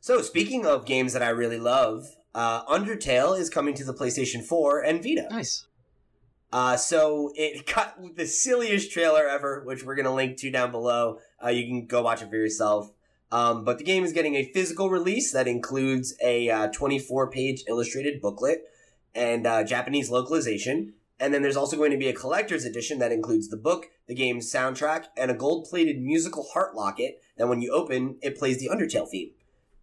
So speaking of games that I really love, uh, Undertale is coming to the PlayStation 4 and Vita. nice Uh, so it got the silliest trailer ever, which we're gonna link to down below. Uh, you can go watch it for yourself. Um, but the game is getting a physical release that includes a uh, 24 page illustrated booklet and uh, Japanese localization. And then there's also going to be a collector's edition that includes the book, the game's soundtrack, and a gold plated musical heart locket that when you open, it plays the Undertale theme.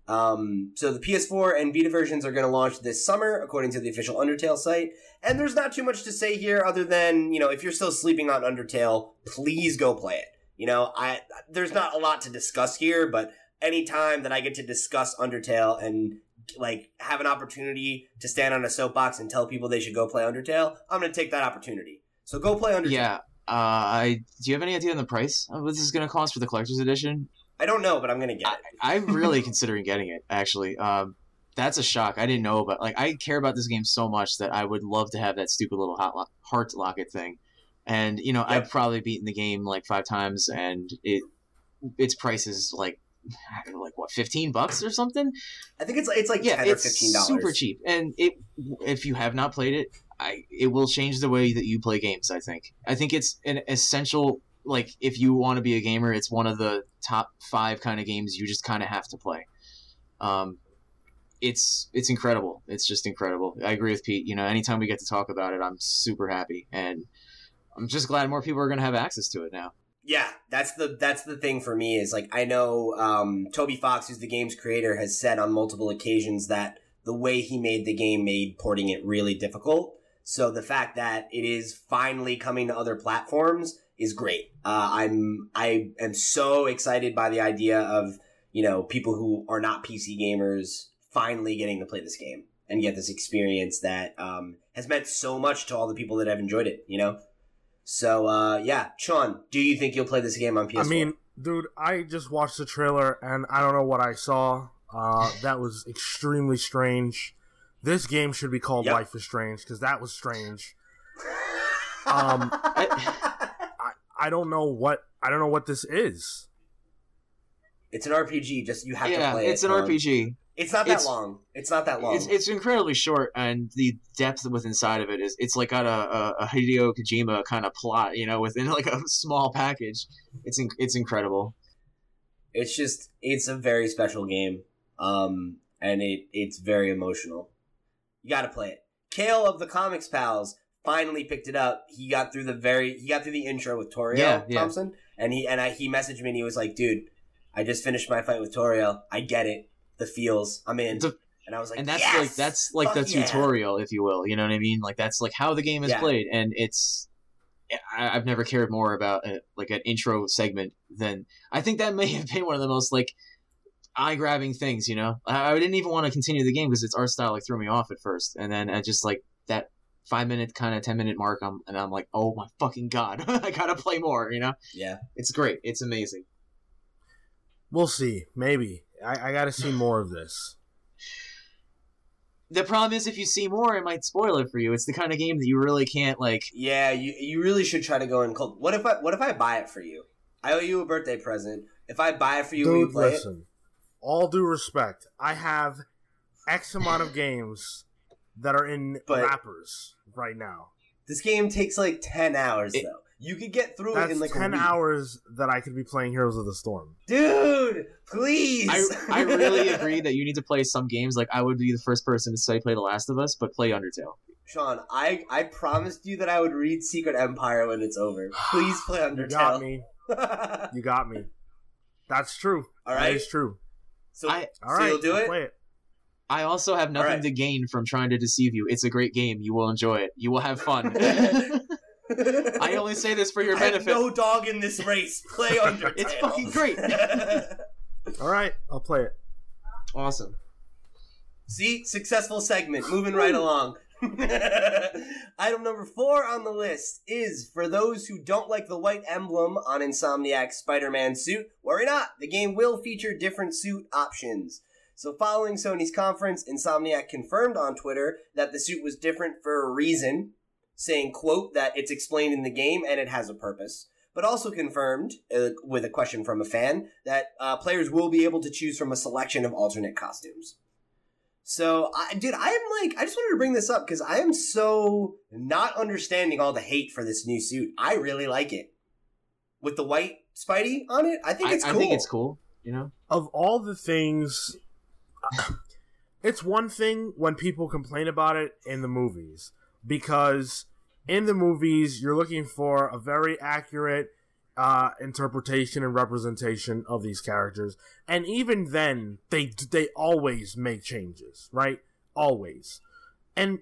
Um, so the PS4 and Vita versions are going to launch this summer, according to the official Undertale site. And there's not too much to say here other than, you know, if you're still sleeping on Undertale, please go play it. You know, I there's not a lot to discuss here, but anytime that I get to discuss Undertale and like have an opportunity to stand on a soapbox and tell people they should go play Undertale, I'm going to take that opportunity. So go play Undertale. Yeah. Uh, I do you have any idea on the price of what this is going to cost for the collector's edition? I don't know, but I'm going to get it. I'm really considering getting it. Actually, um, that's a shock. I didn't know about. Like, I care about this game so much that I would love to have that stupid little hot lo- heart locket thing. And you know, Yep. I've probably beaten the game like five times, and it its price is like like what fifteen bucks or something. I think it's it's like yeah, it's fifteen dollars. super cheap. And it if you have not played it, I it will change the way that you play games. I think. I think it's an essential. Like if you want to be a gamer, it's one of the top five kind of games you just kind of have to play. Um, it's it's incredible. It's just incredible. I agree with Pete. You know, anytime we get to talk about it, I'm super happy, and I'm just glad more people are going to have access to it now. Yeah, that's the that's the thing for me is like I know um, Toby Fox, who's the game's creator, has said on multiple occasions that the way he made the game made porting it really difficult. So the fact that it is finally coming to other platforms is great. Uh, I'm I am so excited by the idea of you know people who are not PC gamers finally getting to play this game and get this experience that um, has meant so much to all the people that have enjoyed it. You know. So uh, yeah, Sean, do you think you'll play this game on PS4? I mean, dude, I just watched the trailer and I don't know what I saw. Uh, that was extremely strange. This game should be called Yep. Life is Strange because that was strange. um, I don't know what I don't know what this is. it's an RPG. Just you have to yeah, play it's it. an Um, RPG. It's not that It's- long. It's not that long. It's, it's incredibly short, and the depth within inside of it is it's like got a, a, a Hideo Kojima kind of plot, you know, within like a small package. It's in, it's incredible. It's just it's a very special game, um, and it it's very emotional. You got to play it. Kale of the Comics Pals finally picked it up. He got through the very he got through the intro with Toriel Yeah, yeah. Thompson, and he and I, he messaged me and he was like, "Dude, I just finished my fight with Toriel. I get it. The feels. I'm in. A- and I was like, and that's yes! like that's like the yeah! tutorial, if you will. You know what I mean? Like that's like how the game is Yeah. played, and it's. I, I've never cared more about a, like an intro segment than I think that may have been one of the most like eye grabbing things. You know, I, I didn't even want to continue the game because its art style like threw me off at first, and then I just like that five minute kind of ten minute mark. I'm and I'm like, oh my fucking god, I gotta play more. You know, Yeah. it's great, it's amazing. We'll see. Maybe I, I got to see more of this. The problem is if you see more, it might spoil it for you. It's the kind of game that you really can't like. Yeah, you you really should try to go in cold. What if I what if I buy it for you? I owe you a birthday present. If I buy it for you, will you Dude, play it? All due respect, I have X amount of games that are in But- wrappers right now. This game takes like ten hours It- though. You could get through it in like ten a week. hours that I could be playing Heroes of the Storm. Dude, please. I, I really agree that you need to play some games. Like I would be the first person to say play The Last of Us, but play Undertale. Sean, I I promised you that I would read Secret Empire when it's over. Please play Undertale. You got me. You got me. That's true. All That right. is true. so I All so you'll do I'll it. Play it. I also have nothing Alright. to gain from trying to deceive you. It's a great game. You will enjoy it. You will have fun. I only say this for your I have benefit. no dog in this race. Play Undertale. It's fucking great. All right, I'll play it. awesome. See, successful segment. Moving right along. Item number four on the list is for those who don't like the white emblem on Insomniac's Spider Man suit, worry not. The game will feature different suit options. So, following Sony's conference, Insomniac confirmed on Twitter that the suit was different for a reason, saying, quote, that it's explained in the game and it has a purpose. But also confirmed, uh, with a question from a fan, that uh, players will be able to choose from a selection of alternate costumes. So, I, dude, I am like, I just wanted to bring this up because I am so not understanding all the hate for this new suit. I really like it. With the white Spidey on it, I think I, it's I cool. think it's cool. You know, Of all the things, it's one thing when people complain about it in the movies because in the movies you're looking for a very accurate uh, interpretation and representation of these characters, and even then they they always make changes, right? Always, and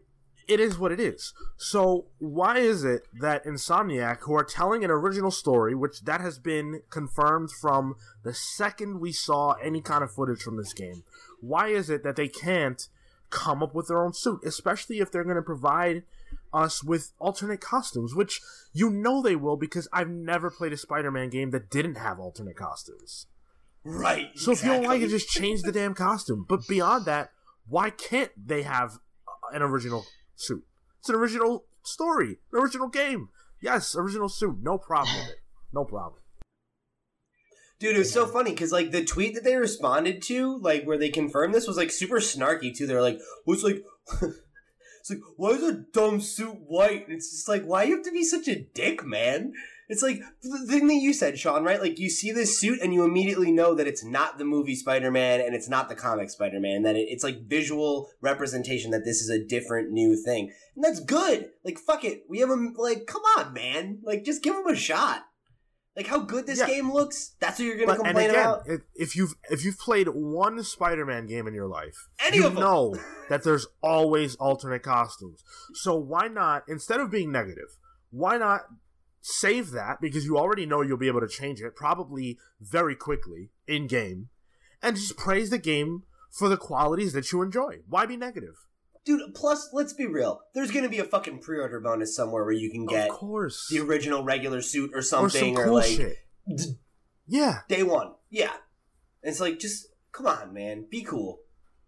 it is what it is. So why is it that Insomniac, who are telling an original story, which that has been confirmed from the second we saw any kind of footage from this game, why is it that they can't come up with their own suit, especially if they're going to provide us with alternate costumes, which you know they will because I've never played a Spider-Man game that didn't have alternate costumes. Right. So if you don't like it, just change the damn costume. But beyond that, why can't they have an original suit? It's an original story, an original game. Yes, original suit, no problem with it. No problem. Dude, it was so funny because like the tweet that they responded to, like where they confirmed this, was like super snarky too. They're like, "Well, it's like, it's like, why is a dumb suit white?" And it's just like, why you have to be such a dick, man? It's like the thing that you said, Sean, right? Like you see this suit and you immediately know that it's not the movie Spider-Man and it's not the comic Spider-Man. That it, it's like visual representation that this is a different new thing, and that's good. Like fuck it, we have him. Like come on, man. Like just give him a shot. Like how good this Yeah. game looks. That's what you're gonna But, and again, about. if- you've if you've played one Spider-Man game in your life, Any you know that there's always alternate costumes. So why not, instead of being negative, why not save that because you already know you'll be able to change it probably very quickly in game, and just praise the game for the qualities that you enjoy. Why be negative? Dude, plus, let's be real. There's gonna be a fucking pre-order bonus somewhere where you can get of course, the original regular suit or or some something, or, cool like shit. d- Yeah, day one. Yeah, it's like just come on, man, be cool.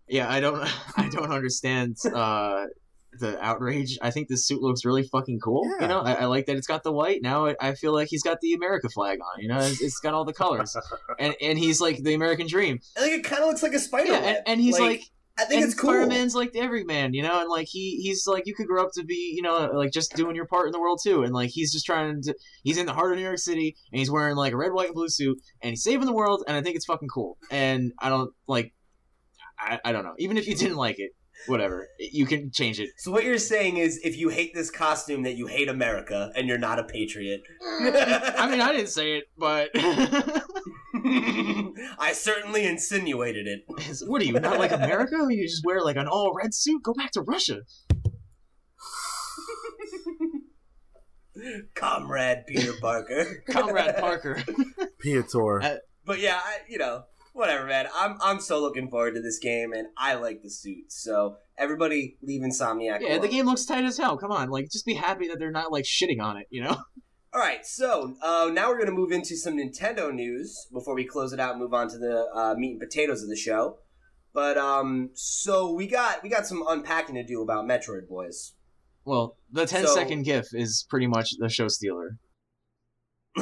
Yeah, I don't, I don't understand uh, the outrage. I think this suit looks really fucking cool. Yeah. You know, I, I like that it's got the white. Now I, I feel like he's got the America flag on. You know, it's, it's got all the colors, and and he's like the American dream. I think it kind of looks like a spider Yeah, and, and he's like, I think and it's cool. Spider-Man's like the everyman, you know, and like he he's like you could grow up to be, you know, like just doing your part in the world too, and like he's just trying to. He's in the heart of New York City, and he's wearing like a red, white, and blue suit, and he's saving the world, and I think it's fucking cool. And I don't like, I, I don't know. Even if you didn't like it, whatever, you can change it. So what you're saying is, if you hate this costume, that you hate America and you're not a patriot. I mean, I didn't say it, but I certainly insinuated it. What are you not like America? You just wear like an all red suit. Go back to Russia. Comrade Peter Parker. Comrade Parker. Piator. Uh, But yeah, I, you know, whatever, man. I'm I'm so looking forward to this game, and I like the suits. So everybody, leave Insomniac. Yeah, the game looks tight as hell. Come on, like just be happy that they're not like shitting on it. You know. All right, so uh, now we're going to move into some Nintendo news before we close it out and move on to the uh, meat and potatoes of the show. But um, so we got we got some unpacking to do about Metroid, boys. Well, the 10 So- second GIF is pretty much the show stealer.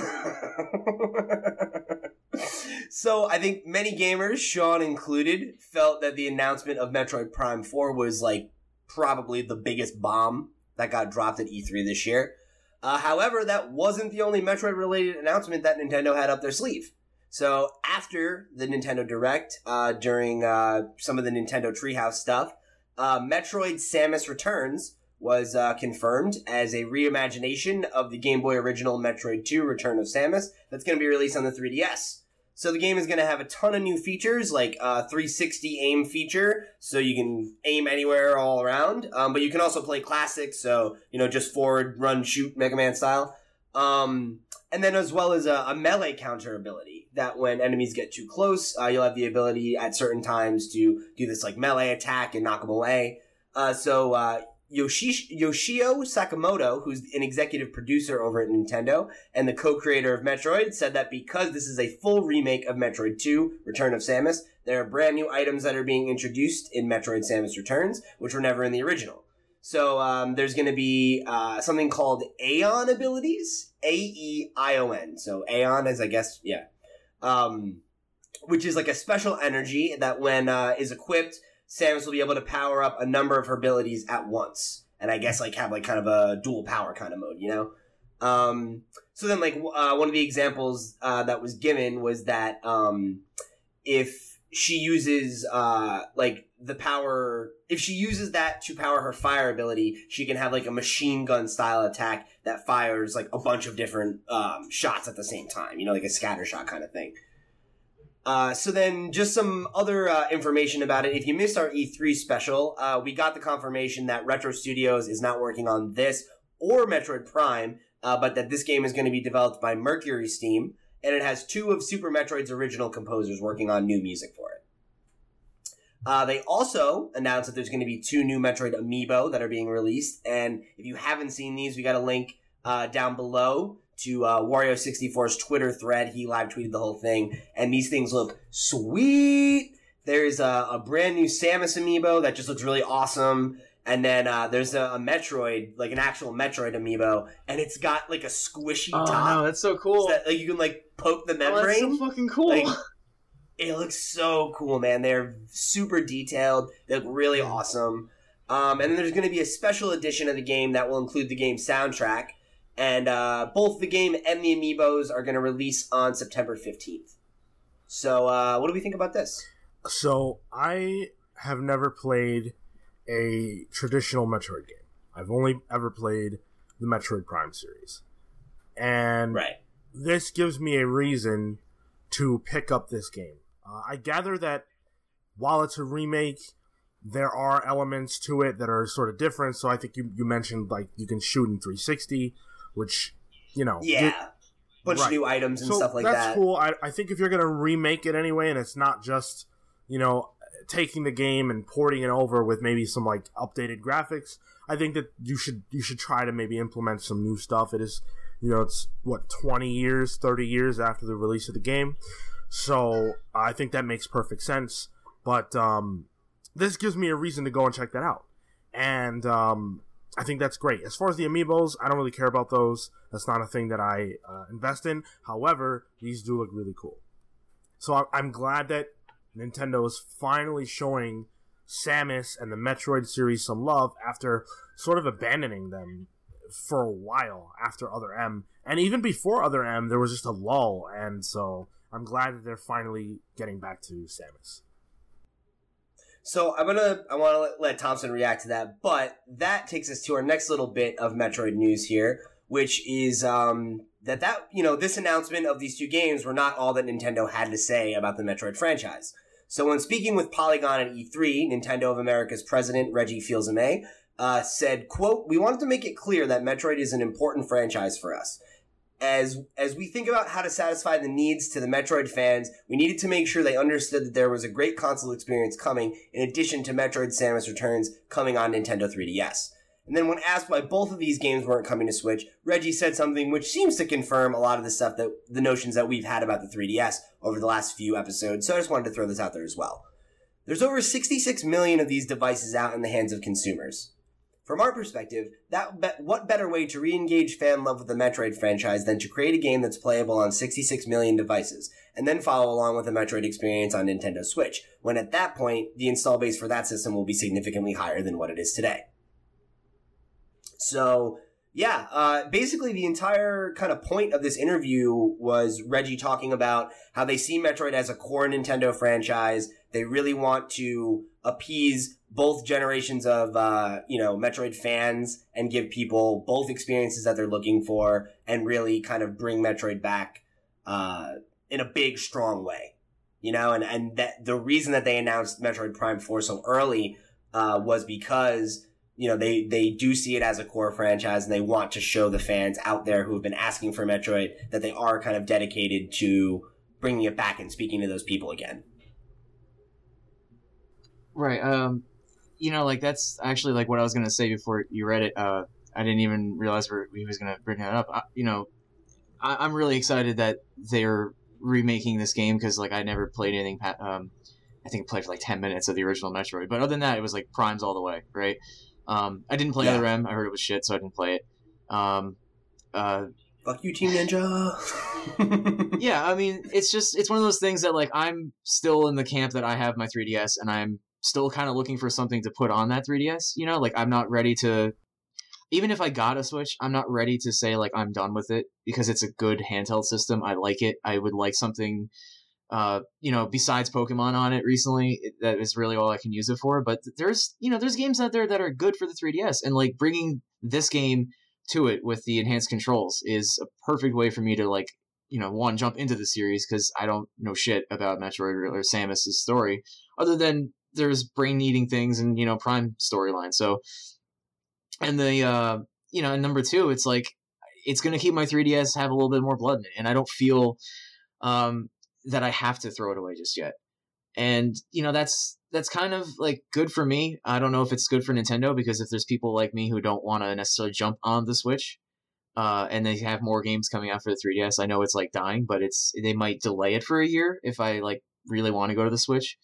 so I think many gamers, Sean included, felt that the announcement of Metroid Prime 4 was like probably the biggest bomb that got dropped at E3 this year. Uh, however, that wasn't the only Metroid related announcement that Nintendo had up their sleeve. So after the Nintendo Direct, uh, during uh, some of the Nintendo Treehouse stuff, uh, Metroid Samus Returns was uh, confirmed as a reimagination of the Game Boy original Metroid 2 Return of Samus that's going to be released on the 3DS. So the game is going to have a ton of new features, like a 360 aim feature, so you can aim anywhere all around. Um, but you can also play classic, so you know just forward, run, shoot, Mega Man style. Um, and then as well as a, a melee counter ability that when enemies get too close, uh, you'll have the ability at certain times to do this like melee attack and knock them away. Uh, so uh, Yoshi- Yoshio Sakamoto, who's an executive producer over at Nintendo and the co-creator of Metroid, said that because this is a full remake of Metroid 2: Return of Samus, there are brand new items that are being introduced in Metroid: Samus Returns, which were never in the original. So um, there's going to be uh, something called Aeion abilities, A E I O N. So Aeion is, I guess, yeah, um, which is like a special energy that, when uh, is equipped, Samus will be able to power up a number of her abilities at once, and I guess like have like kind of a dual power kind of mode, you know. Um, so then, like uh, one of the examples uh, that was given was that um, if she uses uh, like the power, if she uses that to power her fire ability, she can have like a machine gun style attack that fires like a bunch of different um, shots at the same time. You know, like a scatter shot kind of thing. Uh, so then, just some other uh, information about it. If you missed our E3 special, uh, we got the confirmation that Retro Studios is not working on this or Metroid Prime, uh, but that this game is going to be developed by MercurySteam, and it has two of Super Metroid's original composers working on new music for it. Uh, they also announced that there's going to be two new Metroid amiibo that are being released, and if you haven't seen these, we got a link down below to uh, Wario64's Twitter thread. He live tweeted the whole thing, and these things look sweet. There's a, a brand new Samus amiibo that just looks really awesome. And then uh, there's a, a Metroid, like an actual Metroid amiibo, and it's got like a squishy Oh top no, that's so cool. that like you can like poke the Oh, that's membrane. so fucking cool. Like, it looks so cool, man. They're super detailed. They look really awesome. Um, and then there's going to be a special edition of the game that will include the game soundtrack. And uh, both the game and the amiibos are going to release on September 15th. So, uh, what do we think about this? So I have never played a traditional Metroid game. I've only ever played the Metroid Prime series. And Right. this gives me a reason to pick up this game. Uh, I gather that while it's a remake, there are elements to it that are sort of different. So I think you, you mentioned like you can shoot in 360, which you know Yeah. Bunch of new items and so stuff like that's that. cool. I, I think if you're gonna remake it anyway, and it's not just you know taking the game and porting it over with maybe some like updated graphics, I think that you should you should try to maybe implement some new stuff. It is you know it's what 20 years, 30 years after the release of the game, so I think that makes perfect sense. But um, this gives me a reason to go and check that out, and um, I think that's great. As far as the amiibos, I don't really care about those. That's not a thing that I uh, invest in. However, these do look really cool. So I- I'm glad that Nintendo is finally showing Samus and the Metroid series some love after sort of abandoning them for a while after Other M. And even before Other M, there was just a lull. And so I'm glad that they're finally getting back to Samus. So I'm gonna I want to let, Thompson react to that, but that takes us to our next little bit of Metroid news here, which is um, that that you know this announcement of these two games were not all that Nintendo had to say about the Metroid franchise. So when speaking with Polygon at E3, Nintendo of America's president Reggie Fils-Aimé uh, said, "quote We wanted to make it clear that Metroid is an important franchise for us." As, as we think about how to satisfy the needs to the Metroid fans, we needed to make sure they understood that there was a great console experience coming in addition to Metroid Samus Returns coming on Nintendo 3DS. And then when asked why both of these games weren't coming to Switch, Reggie said something which seems to confirm a lot of the stuff that the notions that we've had about the 3DS over the last few episodes. So I just wanted to throw this out there as well. There's over 66 million of these devices out in the hands of consumers. From our perspective, that be- what better way to re-engage fan love with the Metroid franchise than to create a game that's playable on 66 million devices, and then follow along with the Metroid experience on Nintendo Switch, when at that point, the install base for that system will be significantly higher than what it is today. So, yeah, uh, basically the entire kind of point of this interview was Reggie talking about how they see Metroid as a core Nintendo franchise. They really want to appease both generations of, uh, you know, Metroid fans and give people both experiences that they're looking for and really kind of bring Metroid back, uh, in a big, strong way. You know, and, and that the reason that they announced Metroid Prime 4 so early, uh, was because you know they they do see it as a core franchise and they want to show the fans out there who have been asking for Metroid that they are kind of dedicated to bringing it back and speaking to those people again. Right. Um, you know, like that's actually like what I was gonna say before you read it. Uh, I didn't even realize we was gonna bring that up. I, you know, I, am really excited that they're remaking this game because like I never played anything. Um, I think I played for like ten minutes of the original Metroid, but other than that, it was like Primes all the way, right? Um, I didn't play Yeah. Other M. I heard it was shit, so I didn't play it. Um, uh, Fuck you, Team Ninja. yeah, I mean, it's just it's one of those things that like I'm still in the camp that I have my 3DS and I'm still kind of looking for something to put on that 3DS. You know, like I'm not ready to. Even if I got a Switch, I'm not ready to say like I'm done with it because it's a good handheld system. I like it. I would like something, uh, you know, besides Pokemon on it recently. it- That is really all I can use it for. But there's you know there's games out there that are good for the 3DS, and like bringing this game to it with the enhanced controls is a perfect way for me to like you know one jump into the series because I don't know shit about Metroid or, or Samus's story other than there's brain eating things and you know Prime storyline. So and the uh you know and number two, it's like it's gonna keep my 3ds have a little bit more blood in it, and I don't feel um that I have to throw it away just yet. And you know that's that's kind of like good for me. I don't know if it's good for Nintendo because if there's people like me who don't want to necessarily jump on the Switch, uh, and they have more games coming out for the 3DS. I know it's like dying, but it's they might delay it for a year if I like really want to go to the Switch.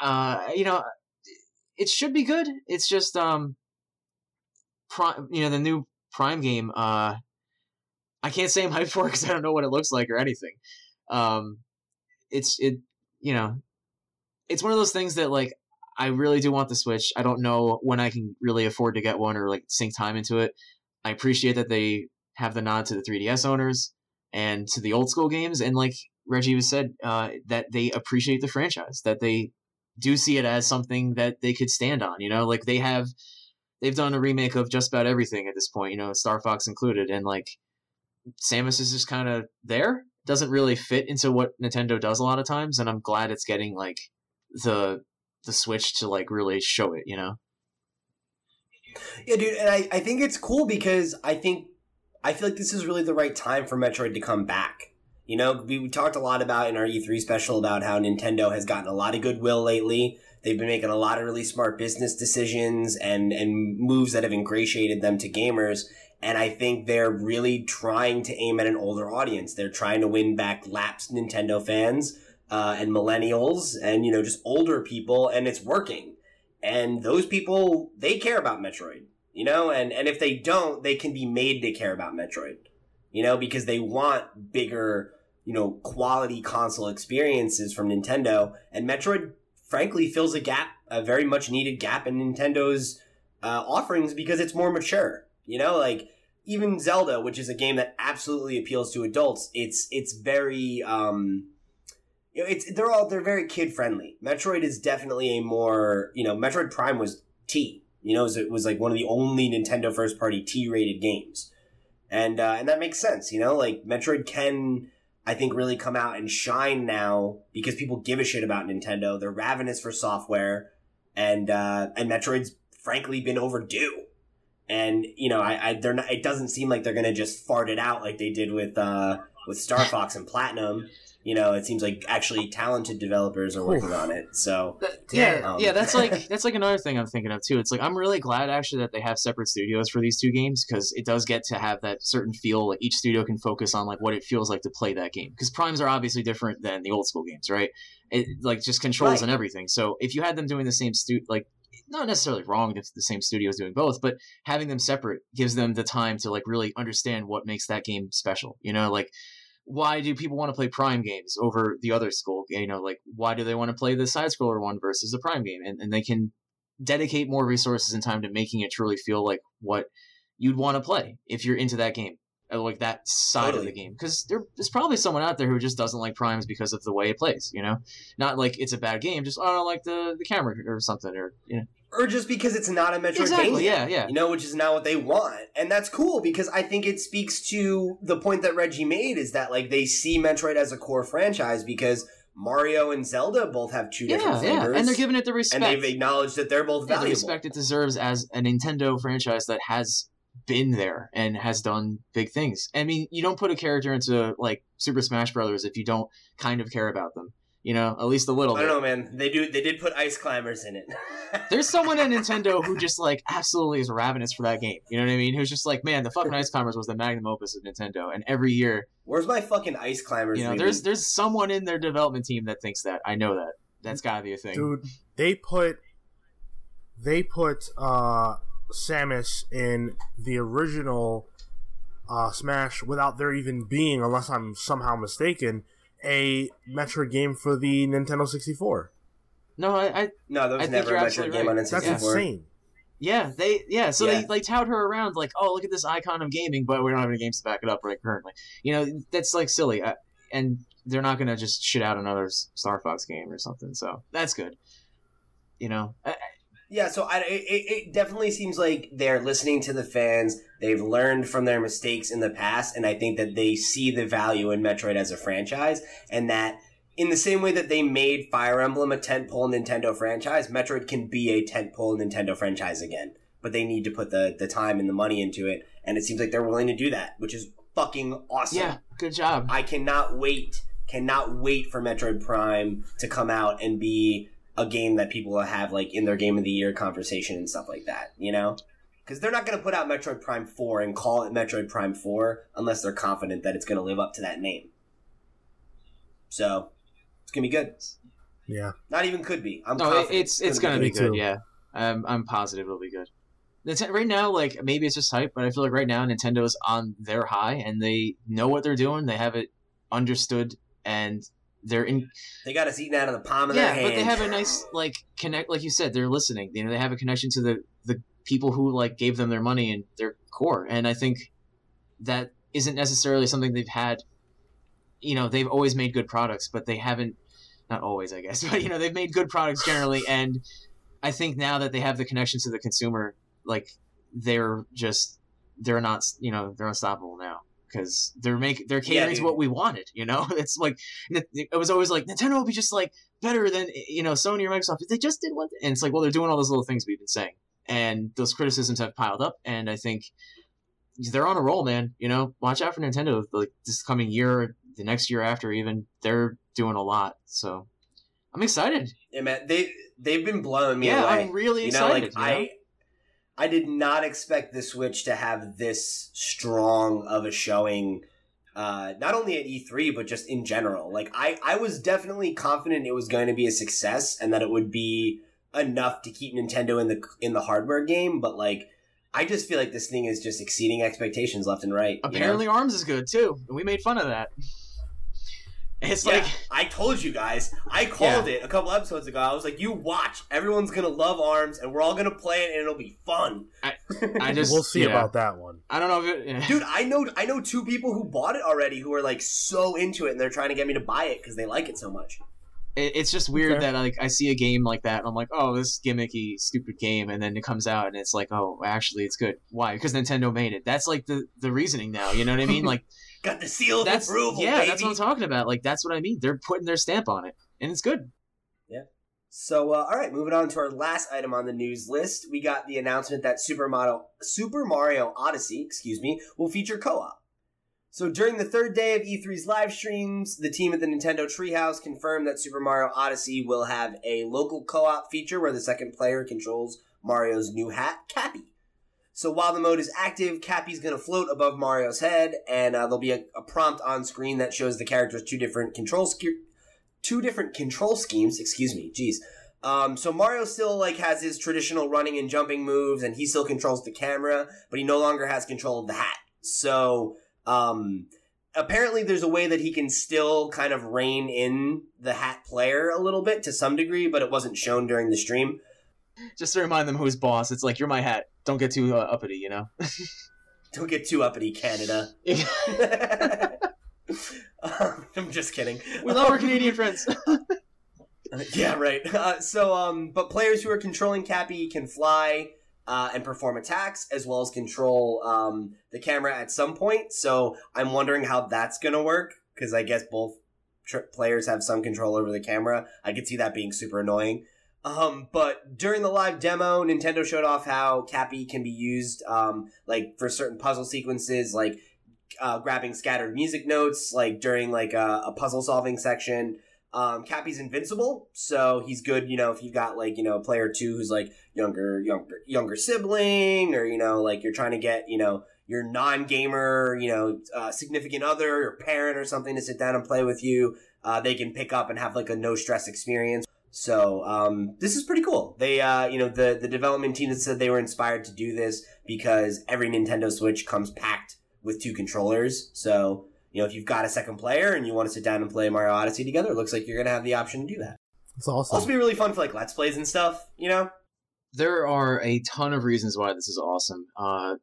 Uh, you know, it should be good. It's just um, Prime, you know, the new Prime game. Uh, I can't say I'm hyped for because I don't know what it looks like or anything. Um, it's it, you know, it's one of those things that like I really do want the Switch. I don't know when I can really afford to get one or like sink time into it. I appreciate that they have the nod to the 3DS owners and to the old school games, and like Reggie was said, uh, that they appreciate the franchise, that they do see it as something that they could stand on. You know, like they have, they've done a remake of just about everything at this point. You know, Star Fox included, and like Samus is just kind of there. Doesn't really fit into what Nintendo does a lot of times, and I'm glad it's getting like the the Switch to like really show it. You know. Yeah, dude, and I, I think it's cool because I think I feel like this is really the right time for Metroid to come back. You know, we, talked a lot about in our E3 special about how Nintendo has gotten a lot of goodwill lately. They've been making a lot of really smart business decisions and and moves that have ingratiated them to gamers. And I think they're really trying to aim at an older audience. They're trying to win back lapsed Nintendo fans uh, and millennials and you know just older people, and it's working and those people they care about metroid you know and and if they don't they can be made to care about metroid you know because they want bigger you know quality console experiences from nintendo and metroid frankly fills a gap a very much needed gap in nintendo's uh, offerings because it's more mature you know like even zelda which is a game that absolutely appeals to adults it's it's very um you know, it's they're all they're very kid friendly. Metroid is definitely a more you know Metroid Prime was T. You know, it was, it was like one of the only Nintendo first party T rated games, and uh, and that makes sense. You know, like Metroid can. I think really come out and shine now because people give a shit about Nintendo. They're ravenous for software, and uh, and Metroid's frankly been overdue. And you know, I, I they're not. It doesn't seem like they're gonna just fart it out like they did with uh, with Star Fox and Platinum. You know, it seems like actually talented developers are working on it. So yeah, Um, yeah, that's like that's like another thing I'm thinking of too. It's like I'm really glad actually that they have separate studios for these two games because it does get to have that certain feel. Like each studio can focus on like what it feels like to play that game. Because primes are obviously different than the old school games, right? It like just controls Right. and everything. So if you had them doing the same stu like not necessarily wrong if the same studio is doing both, but having them separate gives them the time to like really understand what makes that game special. You know, like why do people want to play Prime games over the other school? You know, like why do they want to play the side scroller one versus the Prime game? And, and they can dedicate more resources and time to making it truly feel like what you'd want to play if you're into that game, Uh, like that side of the game. Because there, there's probably someone out there who just doesn't like Primes because of the way it plays. You know, not like it's a bad game, just oh, I don't like the the camera or something, or you know, or just because it's not a Metroidvania. exactly, yeah, yeah. you know, which is not what they want. And that's cool because I think it speaks to the point that Reggie made is that like they see Metroid as a core franchise because Mario and Zelda both have two different Yeah, yeah, flavors. and they're giving it the respect, and they've acknowledged that they're both yeah, the respect it deserves as a Nintendo franchise that has been there and has done big things. I mean, you don't put a character into like Super Smash Brothers if you don't kind of care about them. You know, at least a little bit. I don't know, man. They do. They did put ice climbers in it. There's someone at Nintendo who just like absolutely is ravenous for that game. You know what I mean? Who's just like, man, the fucking Ice Climbers was the magnum opus of Nintendo, and every year, Where's my fucking ice climbers? you know, We've there's someone in their development team that thinks that. I know that. That's gotta be a thing. dude. They put they put uh Samus in the original uh Smash without there even being, unless I'm somehow mistaken, a Metroid game for the Nintendo 64. No, I, I no, there I was think never you're a Metroid absolutely game right. on N64. That's insane. Yeah, they yeah, so Yeah. they like tout her around like, oh, look at this icon of gaming, but we don't have any games to back it up right currently. You know, that's like silly, I, and they're not gonna just shit out another Star Fox game or something. So that's good. You know, I, I- Yeah, so I, it, it definitely seems like they're listening to the fans. They've learned from their mistakes in the past, and I think that they see the value in Metroid as a franchise, and that in the same way that they made Fire Emblem a tentpole Nintendo franchise, Metroid can be a tentpole Nintendo franchise again. But they need to put the, the time and the money into it, and it seems like they're willing to do that, which is fucking awesome. yeah, good job. I cannot wait, cannot wait for Metroid Prime to come out and be a game that people will have like in their game of the year conversation and stuff like that. You know, because they're not going to put out Metroid Prime Four and call it Metroid Prime Four unless they're confident that it's going to live up to that name. So it's gonna be good. Yeah. Not even could be. I'm no, confident it's it's gonna Me be good. too. Yeah, I'm I'm positive it'll be good. Nint- right now, like maybe it's just hype, but I feel like right now Nintendo's on their high and they know what they're doing. They have it understood and they're in They got us eating out of the palm of yeah, their hand. but they have a nice like connect. Like you said, they're listening. You know, they have a connection to the the people who like gave them their money and their core. And I think that isn't necessarily something they've had. You know, they've always made good products, but they haven't. Not always, I guess, but you know, they've made good products generally. And I think now that they have the connection to the consumer, like they're just they're not you know they're unstoppable now because they're make they're catering to what we wanted. You know, it's like it was always like Nintendo will be just like better than you know Sony or Microsoft. They just did one, and it's like well they're doing all those little things we've been saying, and those criticisms have piled up, and I think they're on a roll, man. You know, watch out for Nintendo like this coming year, the next year after, even they're doing a lot. So I'm excited. Yeah, man, they they've been blowing me yeah, away. I'm really you know, excited. like you know? I, I did not expect the Switch to have this strong of a showing. Uh, not only at E3 but just in general. Like I, I was definitely confident it was going to be a success and that it would be enough to keep Nintendo in the in the hardware game. But like, I just feel like this thing is just exceeding expectations left and right. you know? Apparently, Arms is good too. We made fun of that. It's Yeah, like I told you guys. I called it a couple episodes ago. I was like, "You watch. Everyone's gonna love Arms, and we're all gonna play it, and it'll be fun." I just we'll see yeah. about that one. I don't know if it, yeah. Dude, I know I know two people who bought it already who are like so into it, and they're trying to get me to buy it because they like it so much. It, it's just weird Okay. that like I see a game like that and I'm like, oh, this gimmicky, stupid game, and then it comes out and it's like, oh, actually, it's good. Why? Because Nintendo made it. That's like the the reasoning now. You know what I mean? Like Got the seal of that's approval. yeah, baby. that's what I'm talking about. Like that's what I mean. They're putting their stamp on it, and it's good. Yeah. So, uh, all right, moving on to our last item on the news list, we got the announcement that Super Mario, Super Mario Odyssey, excuse me, will feature co-op. So, during the third day of E3's live streams, the team at the Nintendo Treehouse confirmed that Super Mario Odyssey will have a local co-op feature where the second player controls Mario's new hat, Cappy. So, while the mode is active, Cappy's to float above Mario's head, and uh, there'll be a, a prompt on screen that shows the character's two different control two different control schemes. Excuse me, jeez. Um, so Mario still like has his traditional running and jumping moves, and he still controls the camera, but he no longer has control of the hat. So um, apparently, there's a way that he can still kind of rein in the hat player a little bit to some degree, but it wasn't shown during the stream. Just to remind them who's boss. It's like you're my hat. Don't get too uh, uppity, you know. Don't get too uppity, Canada. Um, I'm just kidding. we love our Canadian friends. yeah, right. Uh, so, um, but players who are controlling Cappy can fly uh, and perform attacks, as well as control um, the camera at some point. So, I'm wondering how that's going to work because I guess both tr- players have some control over the camera. I could see that being super annoying. Um, but during the live demo, Nintendo showed off how Cappy can be used, um, like for certain puzzle sequences, like uh, grabbing scattered music notes, like during like a, a puzzle solving section. Um, Cappy's invincible, so he's good. You know, if you've got like you know a player two who's like younger, younger, younger sibling, or you know, like you're trying to get you know your non-gamer, you know, uh, significant other or parent or something to sit down and play with you, uh, they can pick up and have like a no stress experience. So um, this is pretty cool. They, uh, you know, the the development team that said they were inspired to do this because every Nintendo Switch comes packed with two controllers. So you know, if you've got a second player and you want to sit down and play Mario Odyssey together, it looks like you're gonna have the option to do that. It's awesome. Also, be really fun for like Let's Plays and stuff. You know, there are a ton of reasons why this is awesome. Uh,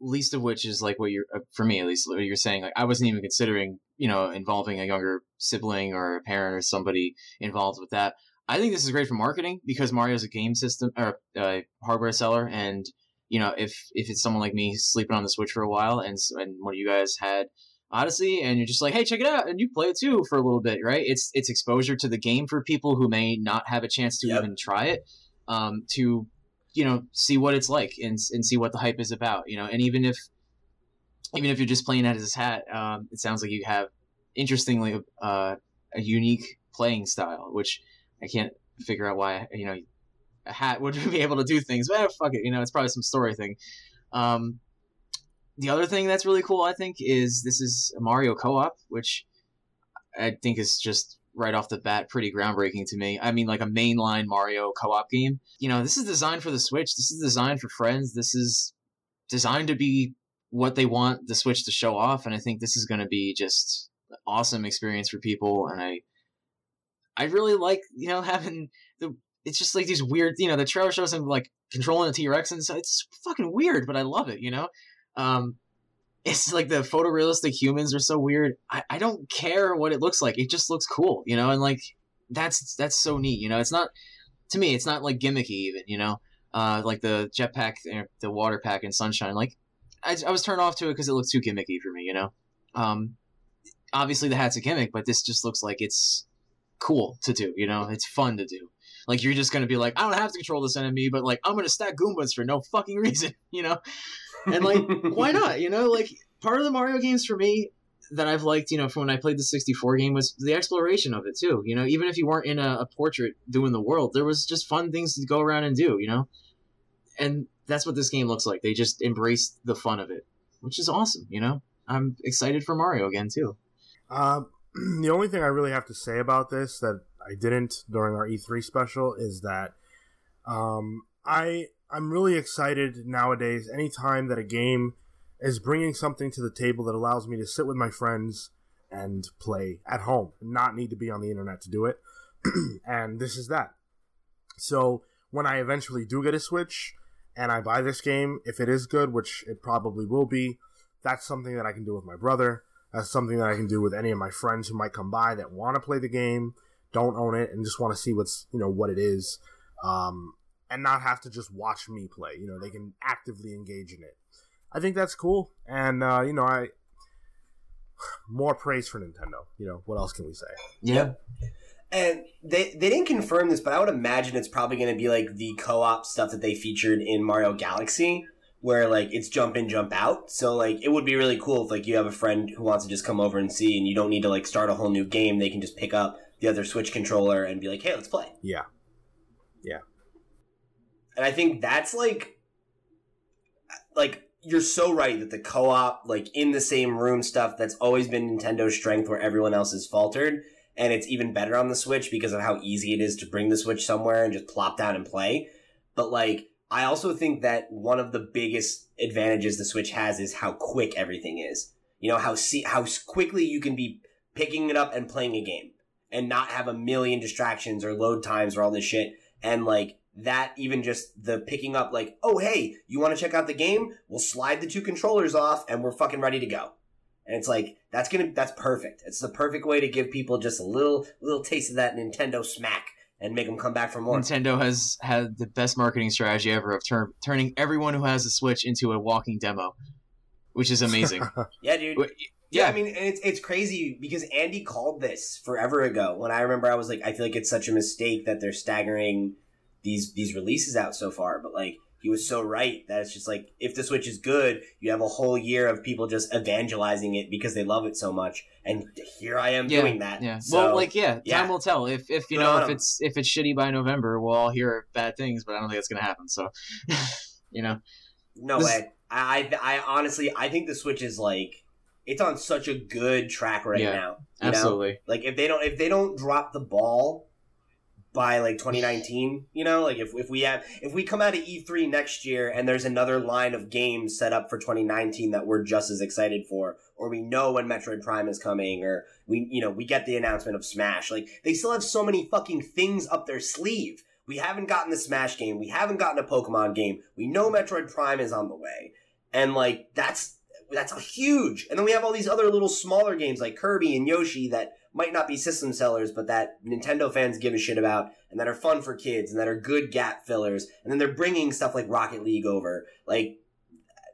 least of which is like what you're, uh, for me at least, what you're saying. Like I wasn't even considering, you know, involving a younger sibling or a parent or somebody involved with that. I think this is great for marketing because Mario's a game system or uh, hardware seller, and you know, if if it's someone like me sleeping on the Switch for a while, and and one of you guys had Odyssey, and you're just like, hey, check it out, and you play it too for a little bit, right? It's it's exposure to the game for people who may not have a chance to Yep. even try it, um, to you know see what it's like and and see what the hype is about, you know, and even if even if you're just playing at his hat, um, it sounds like you have interestingly uh, a unique playing style, which I can't figure out why you know a hat would be able to do things. But eh, fuck it, you know, it's probably some story thing. Um, the other thing that's really cool, I think, is this is a Mario co-op, which I think is just right off the bat pretty groundbreaking to me. I mean, like a mainline Mario co-op game. You know, this is designed for the Switch. This is designed for friends. This is designed to be what they want the Switch to show off, and I think this is going to be just awesome experience for people. And I, I really like you know having the. It's just like these weird, you know, the trailer shows him like controlling a T Rex, and so it's fucking weird, but I love it. You know, um, it's like the photorealistic humans are so weird. I, I don't care what it looks like. It just looks cool, you know, and like that's that's so neat. You know, it's not to me, it's not like gimmicky even. You know, uh, like the jetpack, uh, the water pack and Sunshine. Like I, I was turned off to it because it looked too gimmicky for me. You know, um, obviously the hat's a gimmick, but this just looks like it's cool to do. You know, it's fun to do. Like you're just gonna be like, I don't have to control this enemy, but like I'm gonna stack Goombas for no fucking reason. You know, and like why not you know like part of the mario games for me that i've liked you know from when i played the 64 game was the exploration of it too you know even if you weren't in a, a portrait doing the world there was just fun things to go around and do you know and that's what this game looks like they just embraced the fun of it which is awesome you know i'm excited for mario again too Um, the only thing I really have to say about this that I didn't during our E3 special is that um, I I'm really excited nowadays. Anytime that a game is bringing something to the table that allows me to sit with my friends and play at home, not need to be on the internet to do it, and this is that. So when I eventually do get a Switch and I buy this game, if it is good, which it probably will be, that's something that I can do with my brother. That's something that I can do with any of my friends who might come by that want to play the game. don't own it and just want to see what's you know what it is, um, and not have to just watch me play. You know, they can actively engage in it. I think that's cool, and uh, you know, I more praise for Nintendo. You know, what else can we say? Yeah. And they they didn't confirm this, but I would imagine it's probably going to be like the co-op stuff that they featured in Mario Galaxy, where like it's jump in, jump out. So like it would be really cool if like you have a friend who wants to just come over and see, and you don't need to like start a whole new game. They can just pick up the other Switch controller and be like, "Hey, let's play." Yeah, yeah. And I think that's like like you're so right that the co-op like in the same room stuff that's always been Nintendo's strength where everyone else has faltered and it's even better on the Switch because of how easy it is to bring the Switch somewhere and just plop down and play. But like I also think that one of the biggest advantages the Switch has is how quick everything is. You know how see how quickly you can be picking it up and playing a game and not have a million distractions or load times or all this shit. And like that even just the picking up like oh hey you want to check out the game? We'll slide the two controllers off and we're fucking ready to go. And it's like that's gonna that's perfect. It's the perfect way to give people just a little little taste of that nintendo smack and make them come back for more Nintendo has had the best marketing strategy ever of turn, turning everyone who has a Switch into a walking demo, which is amazing. yeah dude Yeah, yeah, I mean, and it's it's crazy because Andy called this forever ago. When I remember, I was like, I feel like it's such a mistake that they're staggering these these releases out so far. But like, he was so right that it's just like if the Switch is good, you have a whole year of people just evangelizing it because they love it so much. And here I am Yeah, doing that. yeah. So, well, like yeah, time yeah. will tell. If if you know if it's if it's shitty by November, we'll all hear bad things. But I don't think it's gonna happen. So, you know, no this- way. I, I honestly I think the Switch is like it's on such a good track right Yeah, now. you know? absolutely. Like if they don't if they don't drop the ball by like 2019, you know, like if if we have if we come out of E3 next year and there's another line of games set up for 2019 that we're just as excited for or we know when Metroid Prime is coming or we you know, we get the announcement of Smash. Like they still have so many fucking things up their sleeve. We haven't gotten the Smash game. We haven't gotten a Pokemon game. We know Metroid Prime is on the way. And like that's that's a huge. And then we have all these other little smaller games like Kirby and Yoshi that might not be system sellers, but that Nintendo fans give a shit about and that are fun for kids and that are good gap fillers. And then they're bringing stuff like Rocket League over. Like,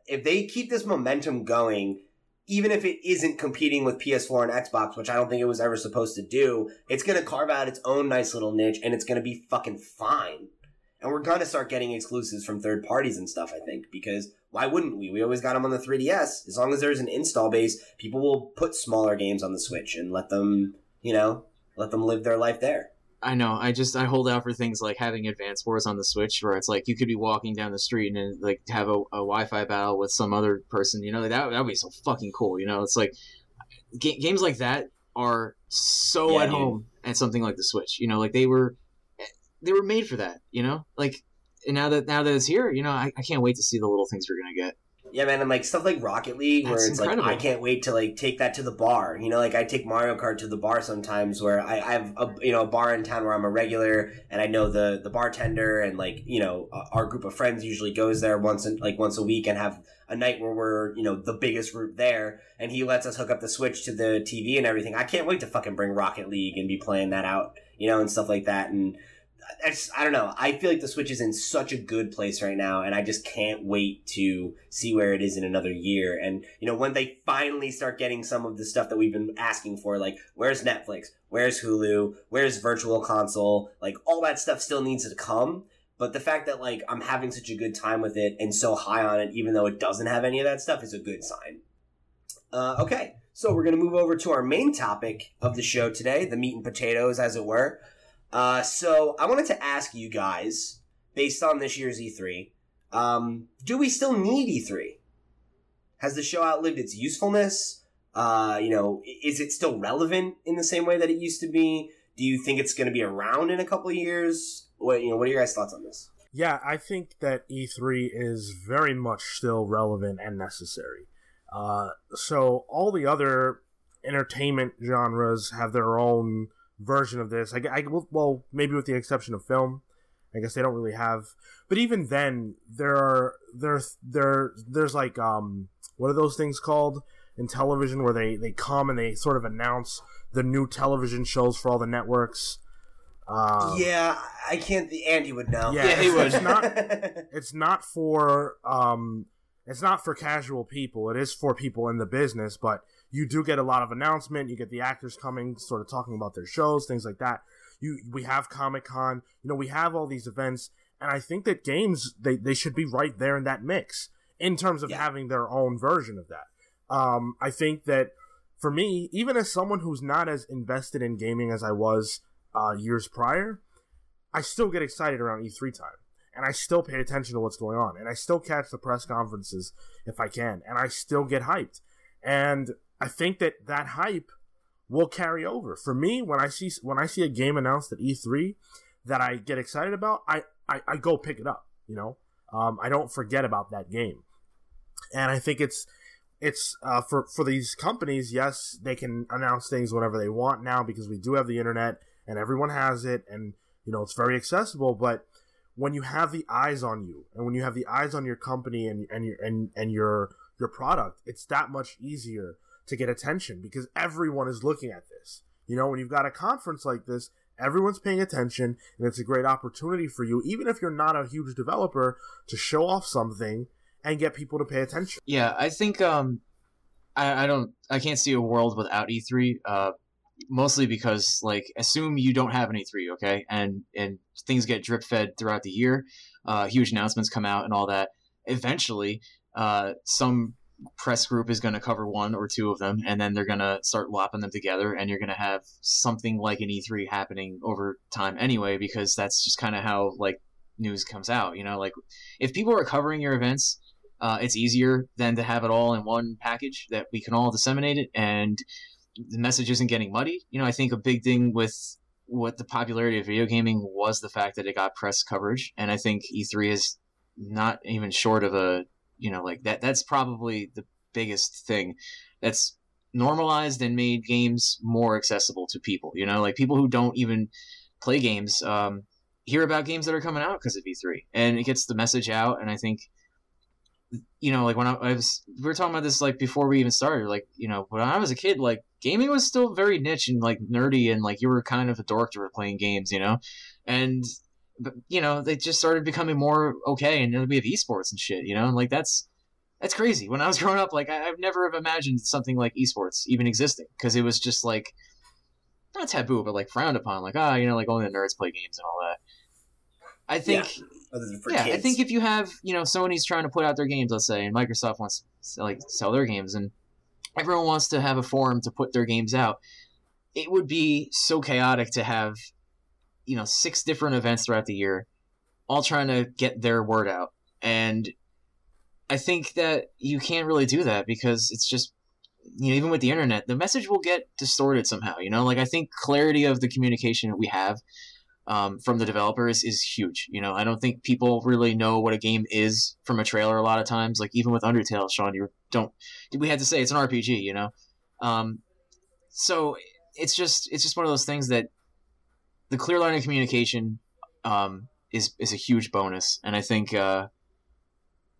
if they keep this momentum going, even if it isn't competing with PS4 and Xbox, which I don't think it was ever supposed to do, it's going to carve out its own nice little niche and it's going to be fucking fine. And we're going to start getting exclusives from third parties and stuff, I think, because why wouldn't we? We always got them on the 3DS. As long as there's an install base, people will put smaller games on the Switch and let them, you know, let them live their life there. I know. I just I hold out for things like having Advance Wars on the Switch, where it's like you could be walking down the street and like have a, a Wi-Fi battle with some other person. You know, that that would be so fucking cool. You know, it's like ga- games like that are so Yeah, at dude. home at something like the Switch. You know, like they were they were made for that. You know, like and now that now that it's here, you know, I, I can't wait to see the little things we're gonna get. Yeah, man, and like stuff like Rocket League, where That's it's incredible. like I can't wait to like take that to the bar. You know, like I take Mario Kart to the bar sometimes, where I, I have a you know a bar in town where I'm a regular, and I know the the bartender, and like you know uh, our group of friends usually goes there once in, like once a week and have a night where we're you know the biggest group there, and he lets us hook up the Switch to the TV and everything. I can't wait to fucking bring Rocket League and be playing that out, you know, and stuff like that, and. I, just, I don't know. I feel like the Switch is in such a good place right now, and I just can't wait to see where it is in another year. And you know, when they finally start getting some of the stuff that we've been asking for, like where's Netflix, where's Hulu, where's Virtual Console, like all that stuff still needs to come. But the fact that like I'm having such a good time with it and so high on it, even though it doesn't have any of that stuff, is a good sign. Uh, okay, so we're gonna move over to our main topic of the show today, the meat and potatoes, as it were. Uh, so I wanted to ask you guys, based on this year's E3, um, do we still need E3? Has the show outlived its usefulness? Uh, you know, is it still relevant in the same way that it used to be? Do you think it's going to be around in a couple of years? What you know? What are your guys' thoughts on this? Yeah, I think that E3 is very much still relevant and necessary. Uh, so all the other entertainment genres have their own version of this. I, gu- I gu- well, maybe with the exception of film, I guess they don't really have. But even then, there are there's there there's like um what are those things called in television where they they come and they sort of announce the new television shows for all the networks. Um, yeah, I can't. The Andy would know. Yeah, Yeah, he would. It's not. It's not for. Um, it's not for casual people. It is for people in the business, but you do get a lot of announcement. You get the actors coming, sort of talking about their shows, things like that. You we have Comic Con. You know, we have all these events, and I think that games they they should be right there in that mix in terms of Yeah. having their own version of that. Um, I think that for me, even as someone who's not as invested in gaming as I was uh, years prior, I still get excited around E3 time. And I still pay attention to what's going on. And I still catch the press conferences if I can. And I still get hyped. And I think that that hype will carry over. For me, when I see when I see a game announced at E3 that I get excited about, I, I, I go pick it up, you know? Um, I don't forget about that game. And I think it's it's uh, for for these companies. Yes, they can announce things whenever they want now because we do have the internet and everyone has it, and you know it's very accessible. But when you have the eyes on you, and when you have the eyes on your company and and your and and your your product, it's that much easier to get attention because everyone is looking at this. You know, when you've got a conference like this, everyone's paying attention, and it's a great opportunity for you, even if you're not a huge developer, to show off something and get people to pay attention. Yeah, I think um, I, I don't, I can't see a world without E3. Uh, mostly because like assume you don't have an E3, okay, and and things get drip fed throughout the year. Uh, huge announcements come out and all that. Eventually, uh, some press group is going to cover one or two of them, and then they're going to start lopping them together, and you're going to have something like an E3 happening over time anyway, because that's just kind of how like news comes out. You know, like if people are covering your events uh, it's easier than to have it all in one package that we can all disseminate it and the message isn't getting muddy. You know, I think a big thing with what the popularity of video gaming was the fact that it got press coverage, and I think E3 is not even short of a you know like that. That's probably the biggest thing that's normalized and made games more accessible to people. You know, like people who don't even play games um, hear about games that are coming out because of E3, and it gets the message out. And I think you know, like when I, I, was, we were talking about this like before we even started. Like, you know, when I was a kid, like gaming was still very niche and like nerdy, and like you were kind of a dork to be playing games, you know, and but you know they just started becoming more okay, and we have esports and shit, you know, and like that's that's crazy. When I was growing up, like I, I've never have imagined something like esports even existing because it was just like not taboo, but like frowned upon. Like ah, you know, like only the nerds play games and all that. I think for yeah. I think if you have, you know, Sony's trying to put out their games, let's say, and Microsoft wants to like sell their games, and everyone wants to have a forum to put their games out, it would be so chaotic to have, you know, six different events throughout the year, all trying to get their word out, and I think that you can't really do that because it's just. You know, even with the internet, the message will get distorted somehow. You know, like I think clarity of the communication we have um, from the developers is huge. You know, I don't think people really know what a game is from a trailer a lot of times. Like even with Undertale, Sean, you don't. We had to say it's an RPG. You know, um, so it's just it's just one of those things that the clear line of communication um, is is a huge bonus, and I think uh,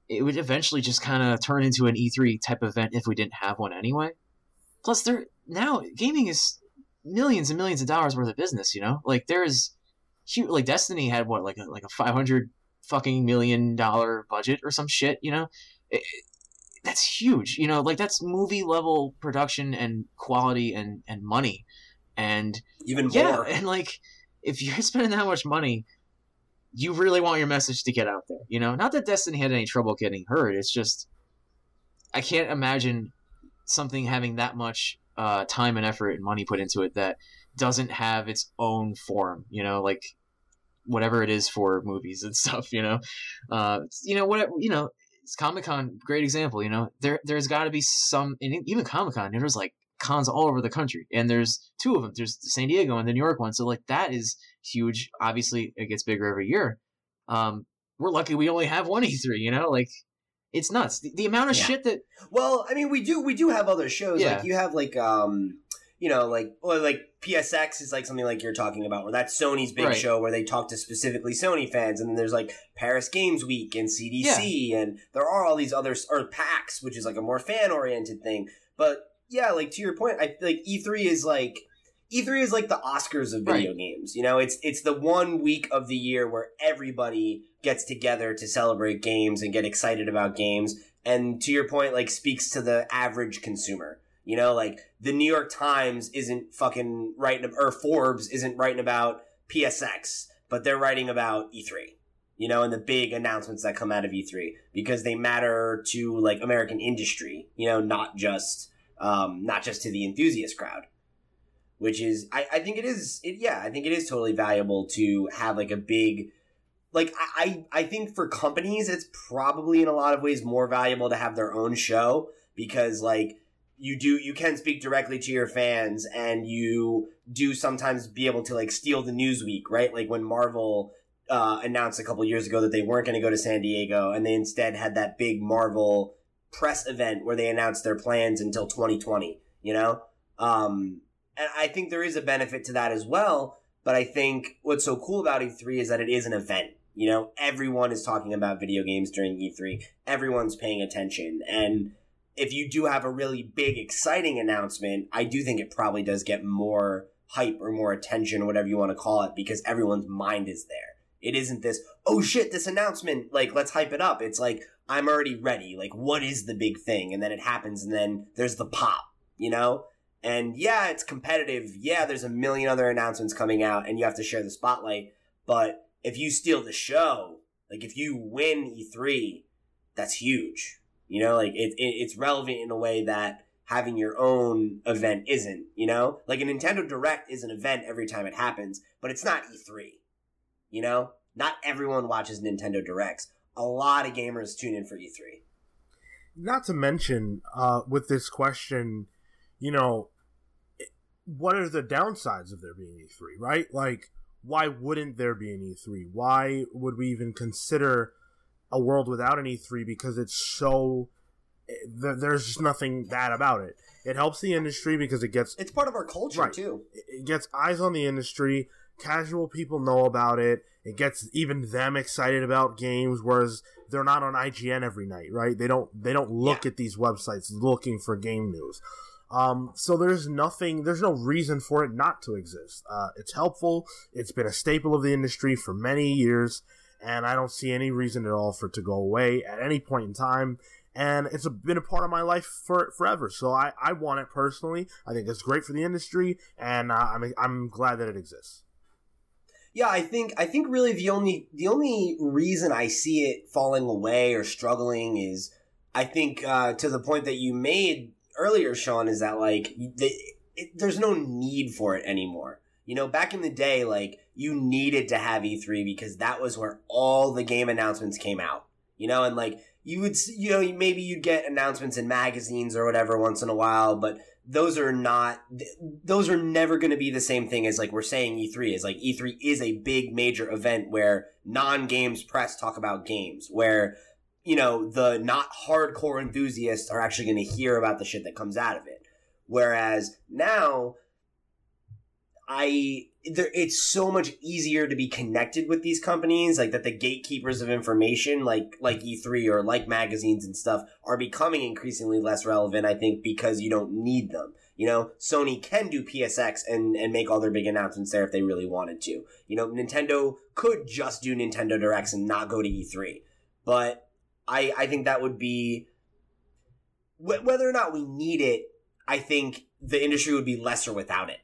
it would eventually just kind of turn into an E3 type event if we didn't have one anyway. Plus, there now gaming is millions and millions of dollars worth of business. You know, like there is huge, like Destiny had what like a, like a five hundred fucking million dollar budget or some shit. You know, it, that's huge. You know, like that's movie level production and quality and and money, and even yeah, more. and like if you're spending that much money. You really want your message to get out there, you know. Not that Destiny had any trouble getting heard. It's just I can't imagine something having that much uh, time and effort and money put into it that doesn't have its own forum, you know, like whatever it is for movies and stuff, you know, uh, you know, what, you know, Comic Con, great example, you know, there, there's gotta be some, and even Comic Con, it was like cons all over the country and there's two of them. There's San Diego and the New York one. So like that is huge. Obviously it gets bigger every year. Um, we're lucky we only have one E3, you know, like it's nuts. The, the amount of Yeah. shit that Well, I mean, we do we do have other shows. Yeah. Like you have like um, you know, like or like PSX is like something like you're talking about, where that's Sony's big Right. show where they talk to specifically Sony fans, and then there's like Paris Games Week and GDC, and there are all these other or PAX, which is like a more fan oriented thing. But yeah, like to your point, I like E3 is like E3 is like the Oscars of video games. You know, it's it's the one week of the year where everybody gets together to celebrate games and get excited about games. And to your point, like speaks to the average consumer. You know, like the New York Times isn't fucking writing or Forbes isn't writing about PSX, but they're writing about E3. You know, and the big announcements that come out of E3 because they matter to like American industry. You know, not just um, not just to the enthusiast crowd which is I, I think it is it, yeah i think it is totally valuable to have like a big like I, I think for companies it's probably in a lot of ways more valuable to have their own show because like you do you can speak directly to your fans and you do sometimes be able to like steal the news week right? Like when marvel uh, announced a couple years ago that they weren't going to go to san diego and they instead had that big marvel press event where they announced their plans until 2020 you know um, and I think there is a benefit to that as well. But I think what's so cool about E3 is that it is an event. You know, everyone is talking about video games during E3. Everyone's paying attention. And if you do have a really big, exciting announcement, I do think it probably does get more hype or more attention, whatever you want to call it, because everyone's mind is there. It isn't this, oh shit, this announcement, like, let's hype it up. It's like, I'm already ready. Like, what is the big thing? And then it happens, and then there's the pop, you know? And yeah, it's competitive. Yeah, there's a million other announcements coming out and you have to share the spotlight. But if you steal the show, like if you win E3, that's huge. You know, like it, it, it's relevant in a way that having your own event isn't, you know? Like a Nintendo Direct is an event every time it happens, but it's not E3. You know? Not everyone watches Nintendo Directs. A lot of gamers tune in for E3. Not to mention, uh, with this question, you know, what are the downsides of there being E3, right? Like, why wouldn't there be an E3? Why would we even consider a world without an E3? Because it's so. There's just nothing bad about it. It helps the industry because it gets. It's part of our culture, right. too. It gets eyes on the industry. Casual people know about it. It gets even them excited about games, whereas they're not on IGN every night, right? They don't they don't look yeah. at these websites looking for game news. Um, so there's nothing, there's no reason for it not to exist. Uh, it's helpful. It's been a staple of the industry for many years, and I don't see any reason at all for it to go away at any point in time. And it's a, been a part of my life for forever. So I, I want it personally. I think it's great for the industry, and uh, I'm I'm glad that it exists. Yeah, I think I think really the only the only reason I see it falling away or struggling is I think uh, to the point that you made earlier, Sean, is that like the, it, there's no need for it anymore. You know, back in the day, like you needed to have E3 because that was where all the game announcements came out. You know, and like you would, you know, maybe you'd get announcements in magazines or whatever once in a while, but those are not, those are never going to be the same thing as like we're saying E3 is. Like E3 is a big major event where non games press talk about games, where you know, the not hardcore enthusiasts are actually going to hear about the shit that comes out of it. Whereas now, I there it's so much easier to be connected with these companies like that the gatekeepers of information like like E3 or like magazines and stuff are becoming increasingly less relevant I think because you don't need them. You know Sony can do PSX and and make all their big announcements there if they really wanted to. You know Nintendo could just do Nintendo Directs and not go to E3 but I I think that would be wh- whether or not we need it. I think the industry would be lesser without it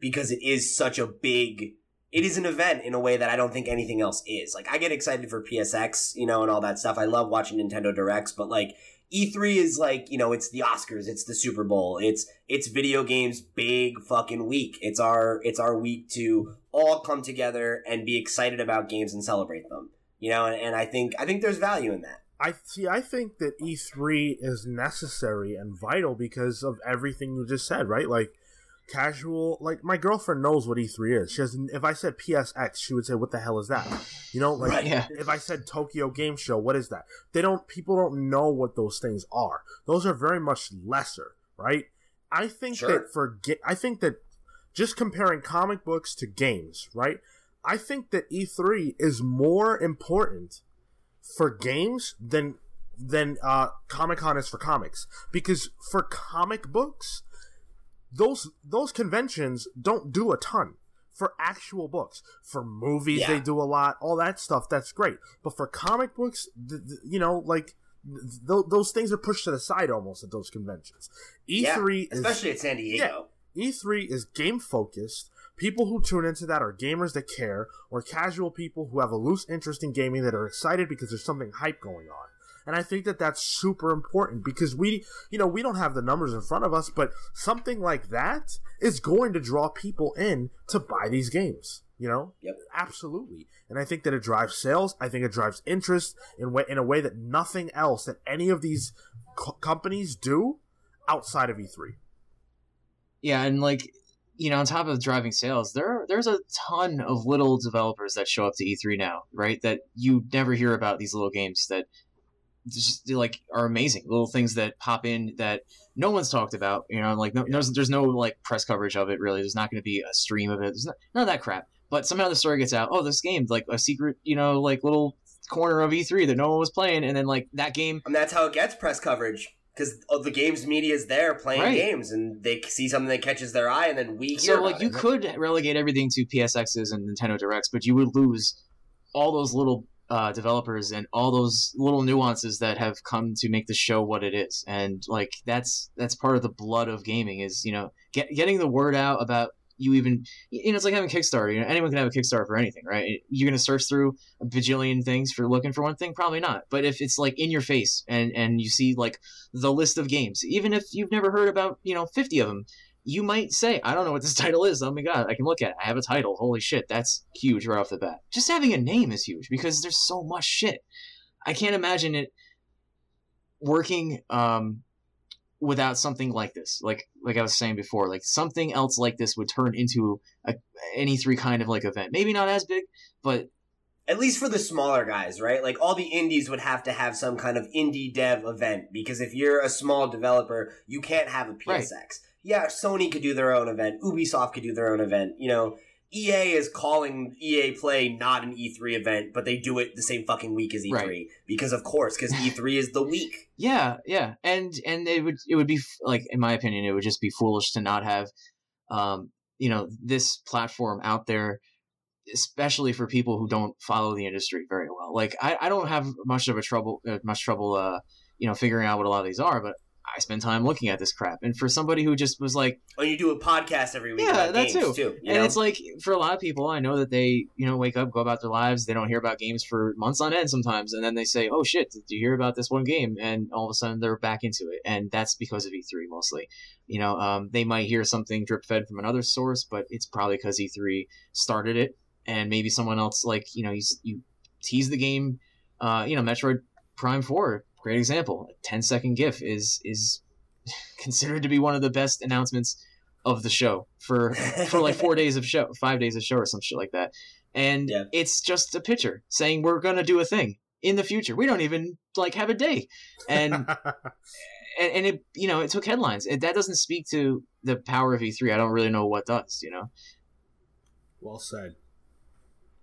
because it is such a big. It is an event in a way that I don't think anything else is. Like I get excited for PSX, you know, and all that stuff. I love watching Nintendo Directs, but like E3 is like, you know, it's the Oscars, it's the Super Bowl, it's it's video games big fucking week. It's our it's our week to all come together and be excited about games and celebrate them. You know, and, and I think I think there's value in that. I see. I think that E3 is necessary and vital because of everything you just said, right? Like casual. Like my girlfriend knows what E3 is. She has. If I said PSX, she would say, "What the hell is that?" You know, like right, yeah. if I said Tokyo Game Show, what is that? They don't. People don't know what those things are. Those are very much lesser, right? I think sure. that for I think that just comparing comic books to games, right? I think that E3 is more important for games than than uh, Comic Con is for comics because for comic books, those those conventions don't do a ton for actual books. For movies, Yeah. they do a lot. All that stuff, that's great. But for comic books, th- th- you know, like th- those things are pushed to the side almost at those conventions. E3 yeah, is especially at San Diego. E3 is game focused. People who tune into that are gamers that care, or casual people who have a loose interest in gaming that are excited because there's something hype going on. And I think that that's super important because we, you know, we don't have the numbers in front of us, but something like that is going to draw people in to buy these games. You know, Yep. absolutely. And I think that it drives sales. I think it drives interest in way, in a way that nothing else that any of these co- companies do outside of E E3. Yeah, and like you know, on top of driving sales, there there's a ton of little developers that show up to E3 now, right? That you never hear about these little games that just like are amazing little things that pop in that no one's talked about. You know, like no, there's there's no like press coverage of it really. There's not going to be a stream of it. There's not, none of that crap. But somehow the story gets out. Oh, this game like a secret, you know, like little corner of E3 that no one was playing, and then like that game And that's how it gets press coverage because oh, the games media is there playing Right. games, and they see something that catches their eye, and then we hear So like you it. could relegate everything to PSXs and Nintendo Directs, but you would lose all those little uh, developers and all those little nuances that have come to make the show what it is. And like that's that's part of the blood of gaming is you know get, getting the word out about you even you know it's like having Kickstarter. You know anyone can have a Kickstarter for anything, right? You're gonna search through a bajillion things for looking for one thing, probably not. But if it's like in your face and and you see like the list of games, even if you've never heard about you know 50 of them, you might say, I don't know what this title is. Oh my god, I can look at it. I have a title. Holy shit, that's huge right off the bat. Just having a name is huge because there's so much shit. I can't imagine it working um, without something like this. Like like I was saying before, like something else like this would turn into a any three kind of like event. Maybe not as big, but at least for the smaller guys, right? Like all the indies would have to have some kind of indie dev event because if you're a small developer, you can't have a PSX. Right. Yeah, Sony could do their own event, Ubisoft could do their own event. You know, EA is calling EA Play not an E3 event, but they do it the same fucking week as E3 Right. because of course, because E3 is the week. Yeah, yeah, and and it would it would be like in my opinion, it would just be foolish to not have, um, you know, this platform out there, especially for people who don't follow the industry very well. Like I, I don't have much of a trouble uh, much trouble, uh, you know, figuring out what a lot of these are, but I spend time looking at this crap, and for somebody who just was like. oh, you do a podcast every week Yeah, about that games too. too. and know? it's like for a lot of people, I know that they, you know, wake up, go about their lives, they don't hear about games for months on end sometimes, and then they say, "Oh shit, did you hear about this one game?" And all of a sudden they're back into it, and that's because of E3 mostly. You know, um, they might hear something drip fed from another source, but it's probably because E3 started it, and maybe someone else like you know you you tease the game, uh, you know, Metroid Prime Four, great example. A 10 second GIF is is considered to be one of the best announcements of the show for for like four days of show, five days of show, or some shit like that. And Yeah. it's just a picture saying we're gonna do a thing in the future. We don't even like have a day, and and, and it you know it took headlines. It, that doesn't speak to the power of E3. I don't really know what does. You know. well said.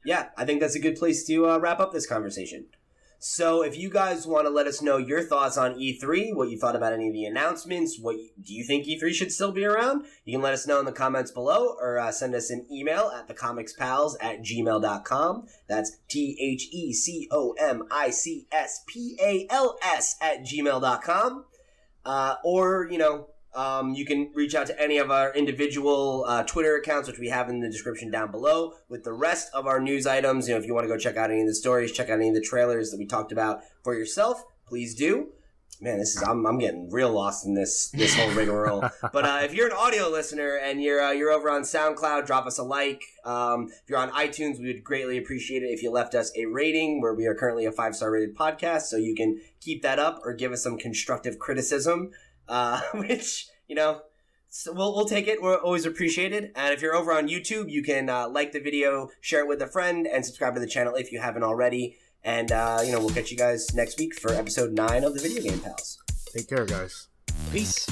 yeah, I think that's a good place to uh, wrap up this conversation. So, if you guys want to let us know your thoughts on E3, what you thought about any of the announcements, what do you think E3 should still be around? You can let us know in the comments below or uh, send us an email at thecomicspals at gmail.com. That's T H E C O M I C S P A L S at gmail.com. Uh, or, you know, um, you can reach out to any of our individual uh, Twitter accounts, which we have in the description down below, with the rest of our news items. You know, if you want to go check out any of the stories, check out any of the trailers that we talked about for yourself, please do. Man, this is I'm, I'm getting real lost in this this whole rigmarole. but uh, if you're an audio listener and you're uh, you're over on SoundCloud, drop us a like. Um, if you're on iTunes, we would greatly appreciate it if you left us a rating. Where we are currently a five star rated podcast, so you can keep that up or give us some constructive criticism uh, which you know so we'll, we'll take it we're always appreciated and if you're over on youtube you can uh, like the video share it with a friend and subscribe to the channel if you haven't already and uh, you know we'll catch you guys next week for episode 9 of the video game pals Take care, guys. Peace.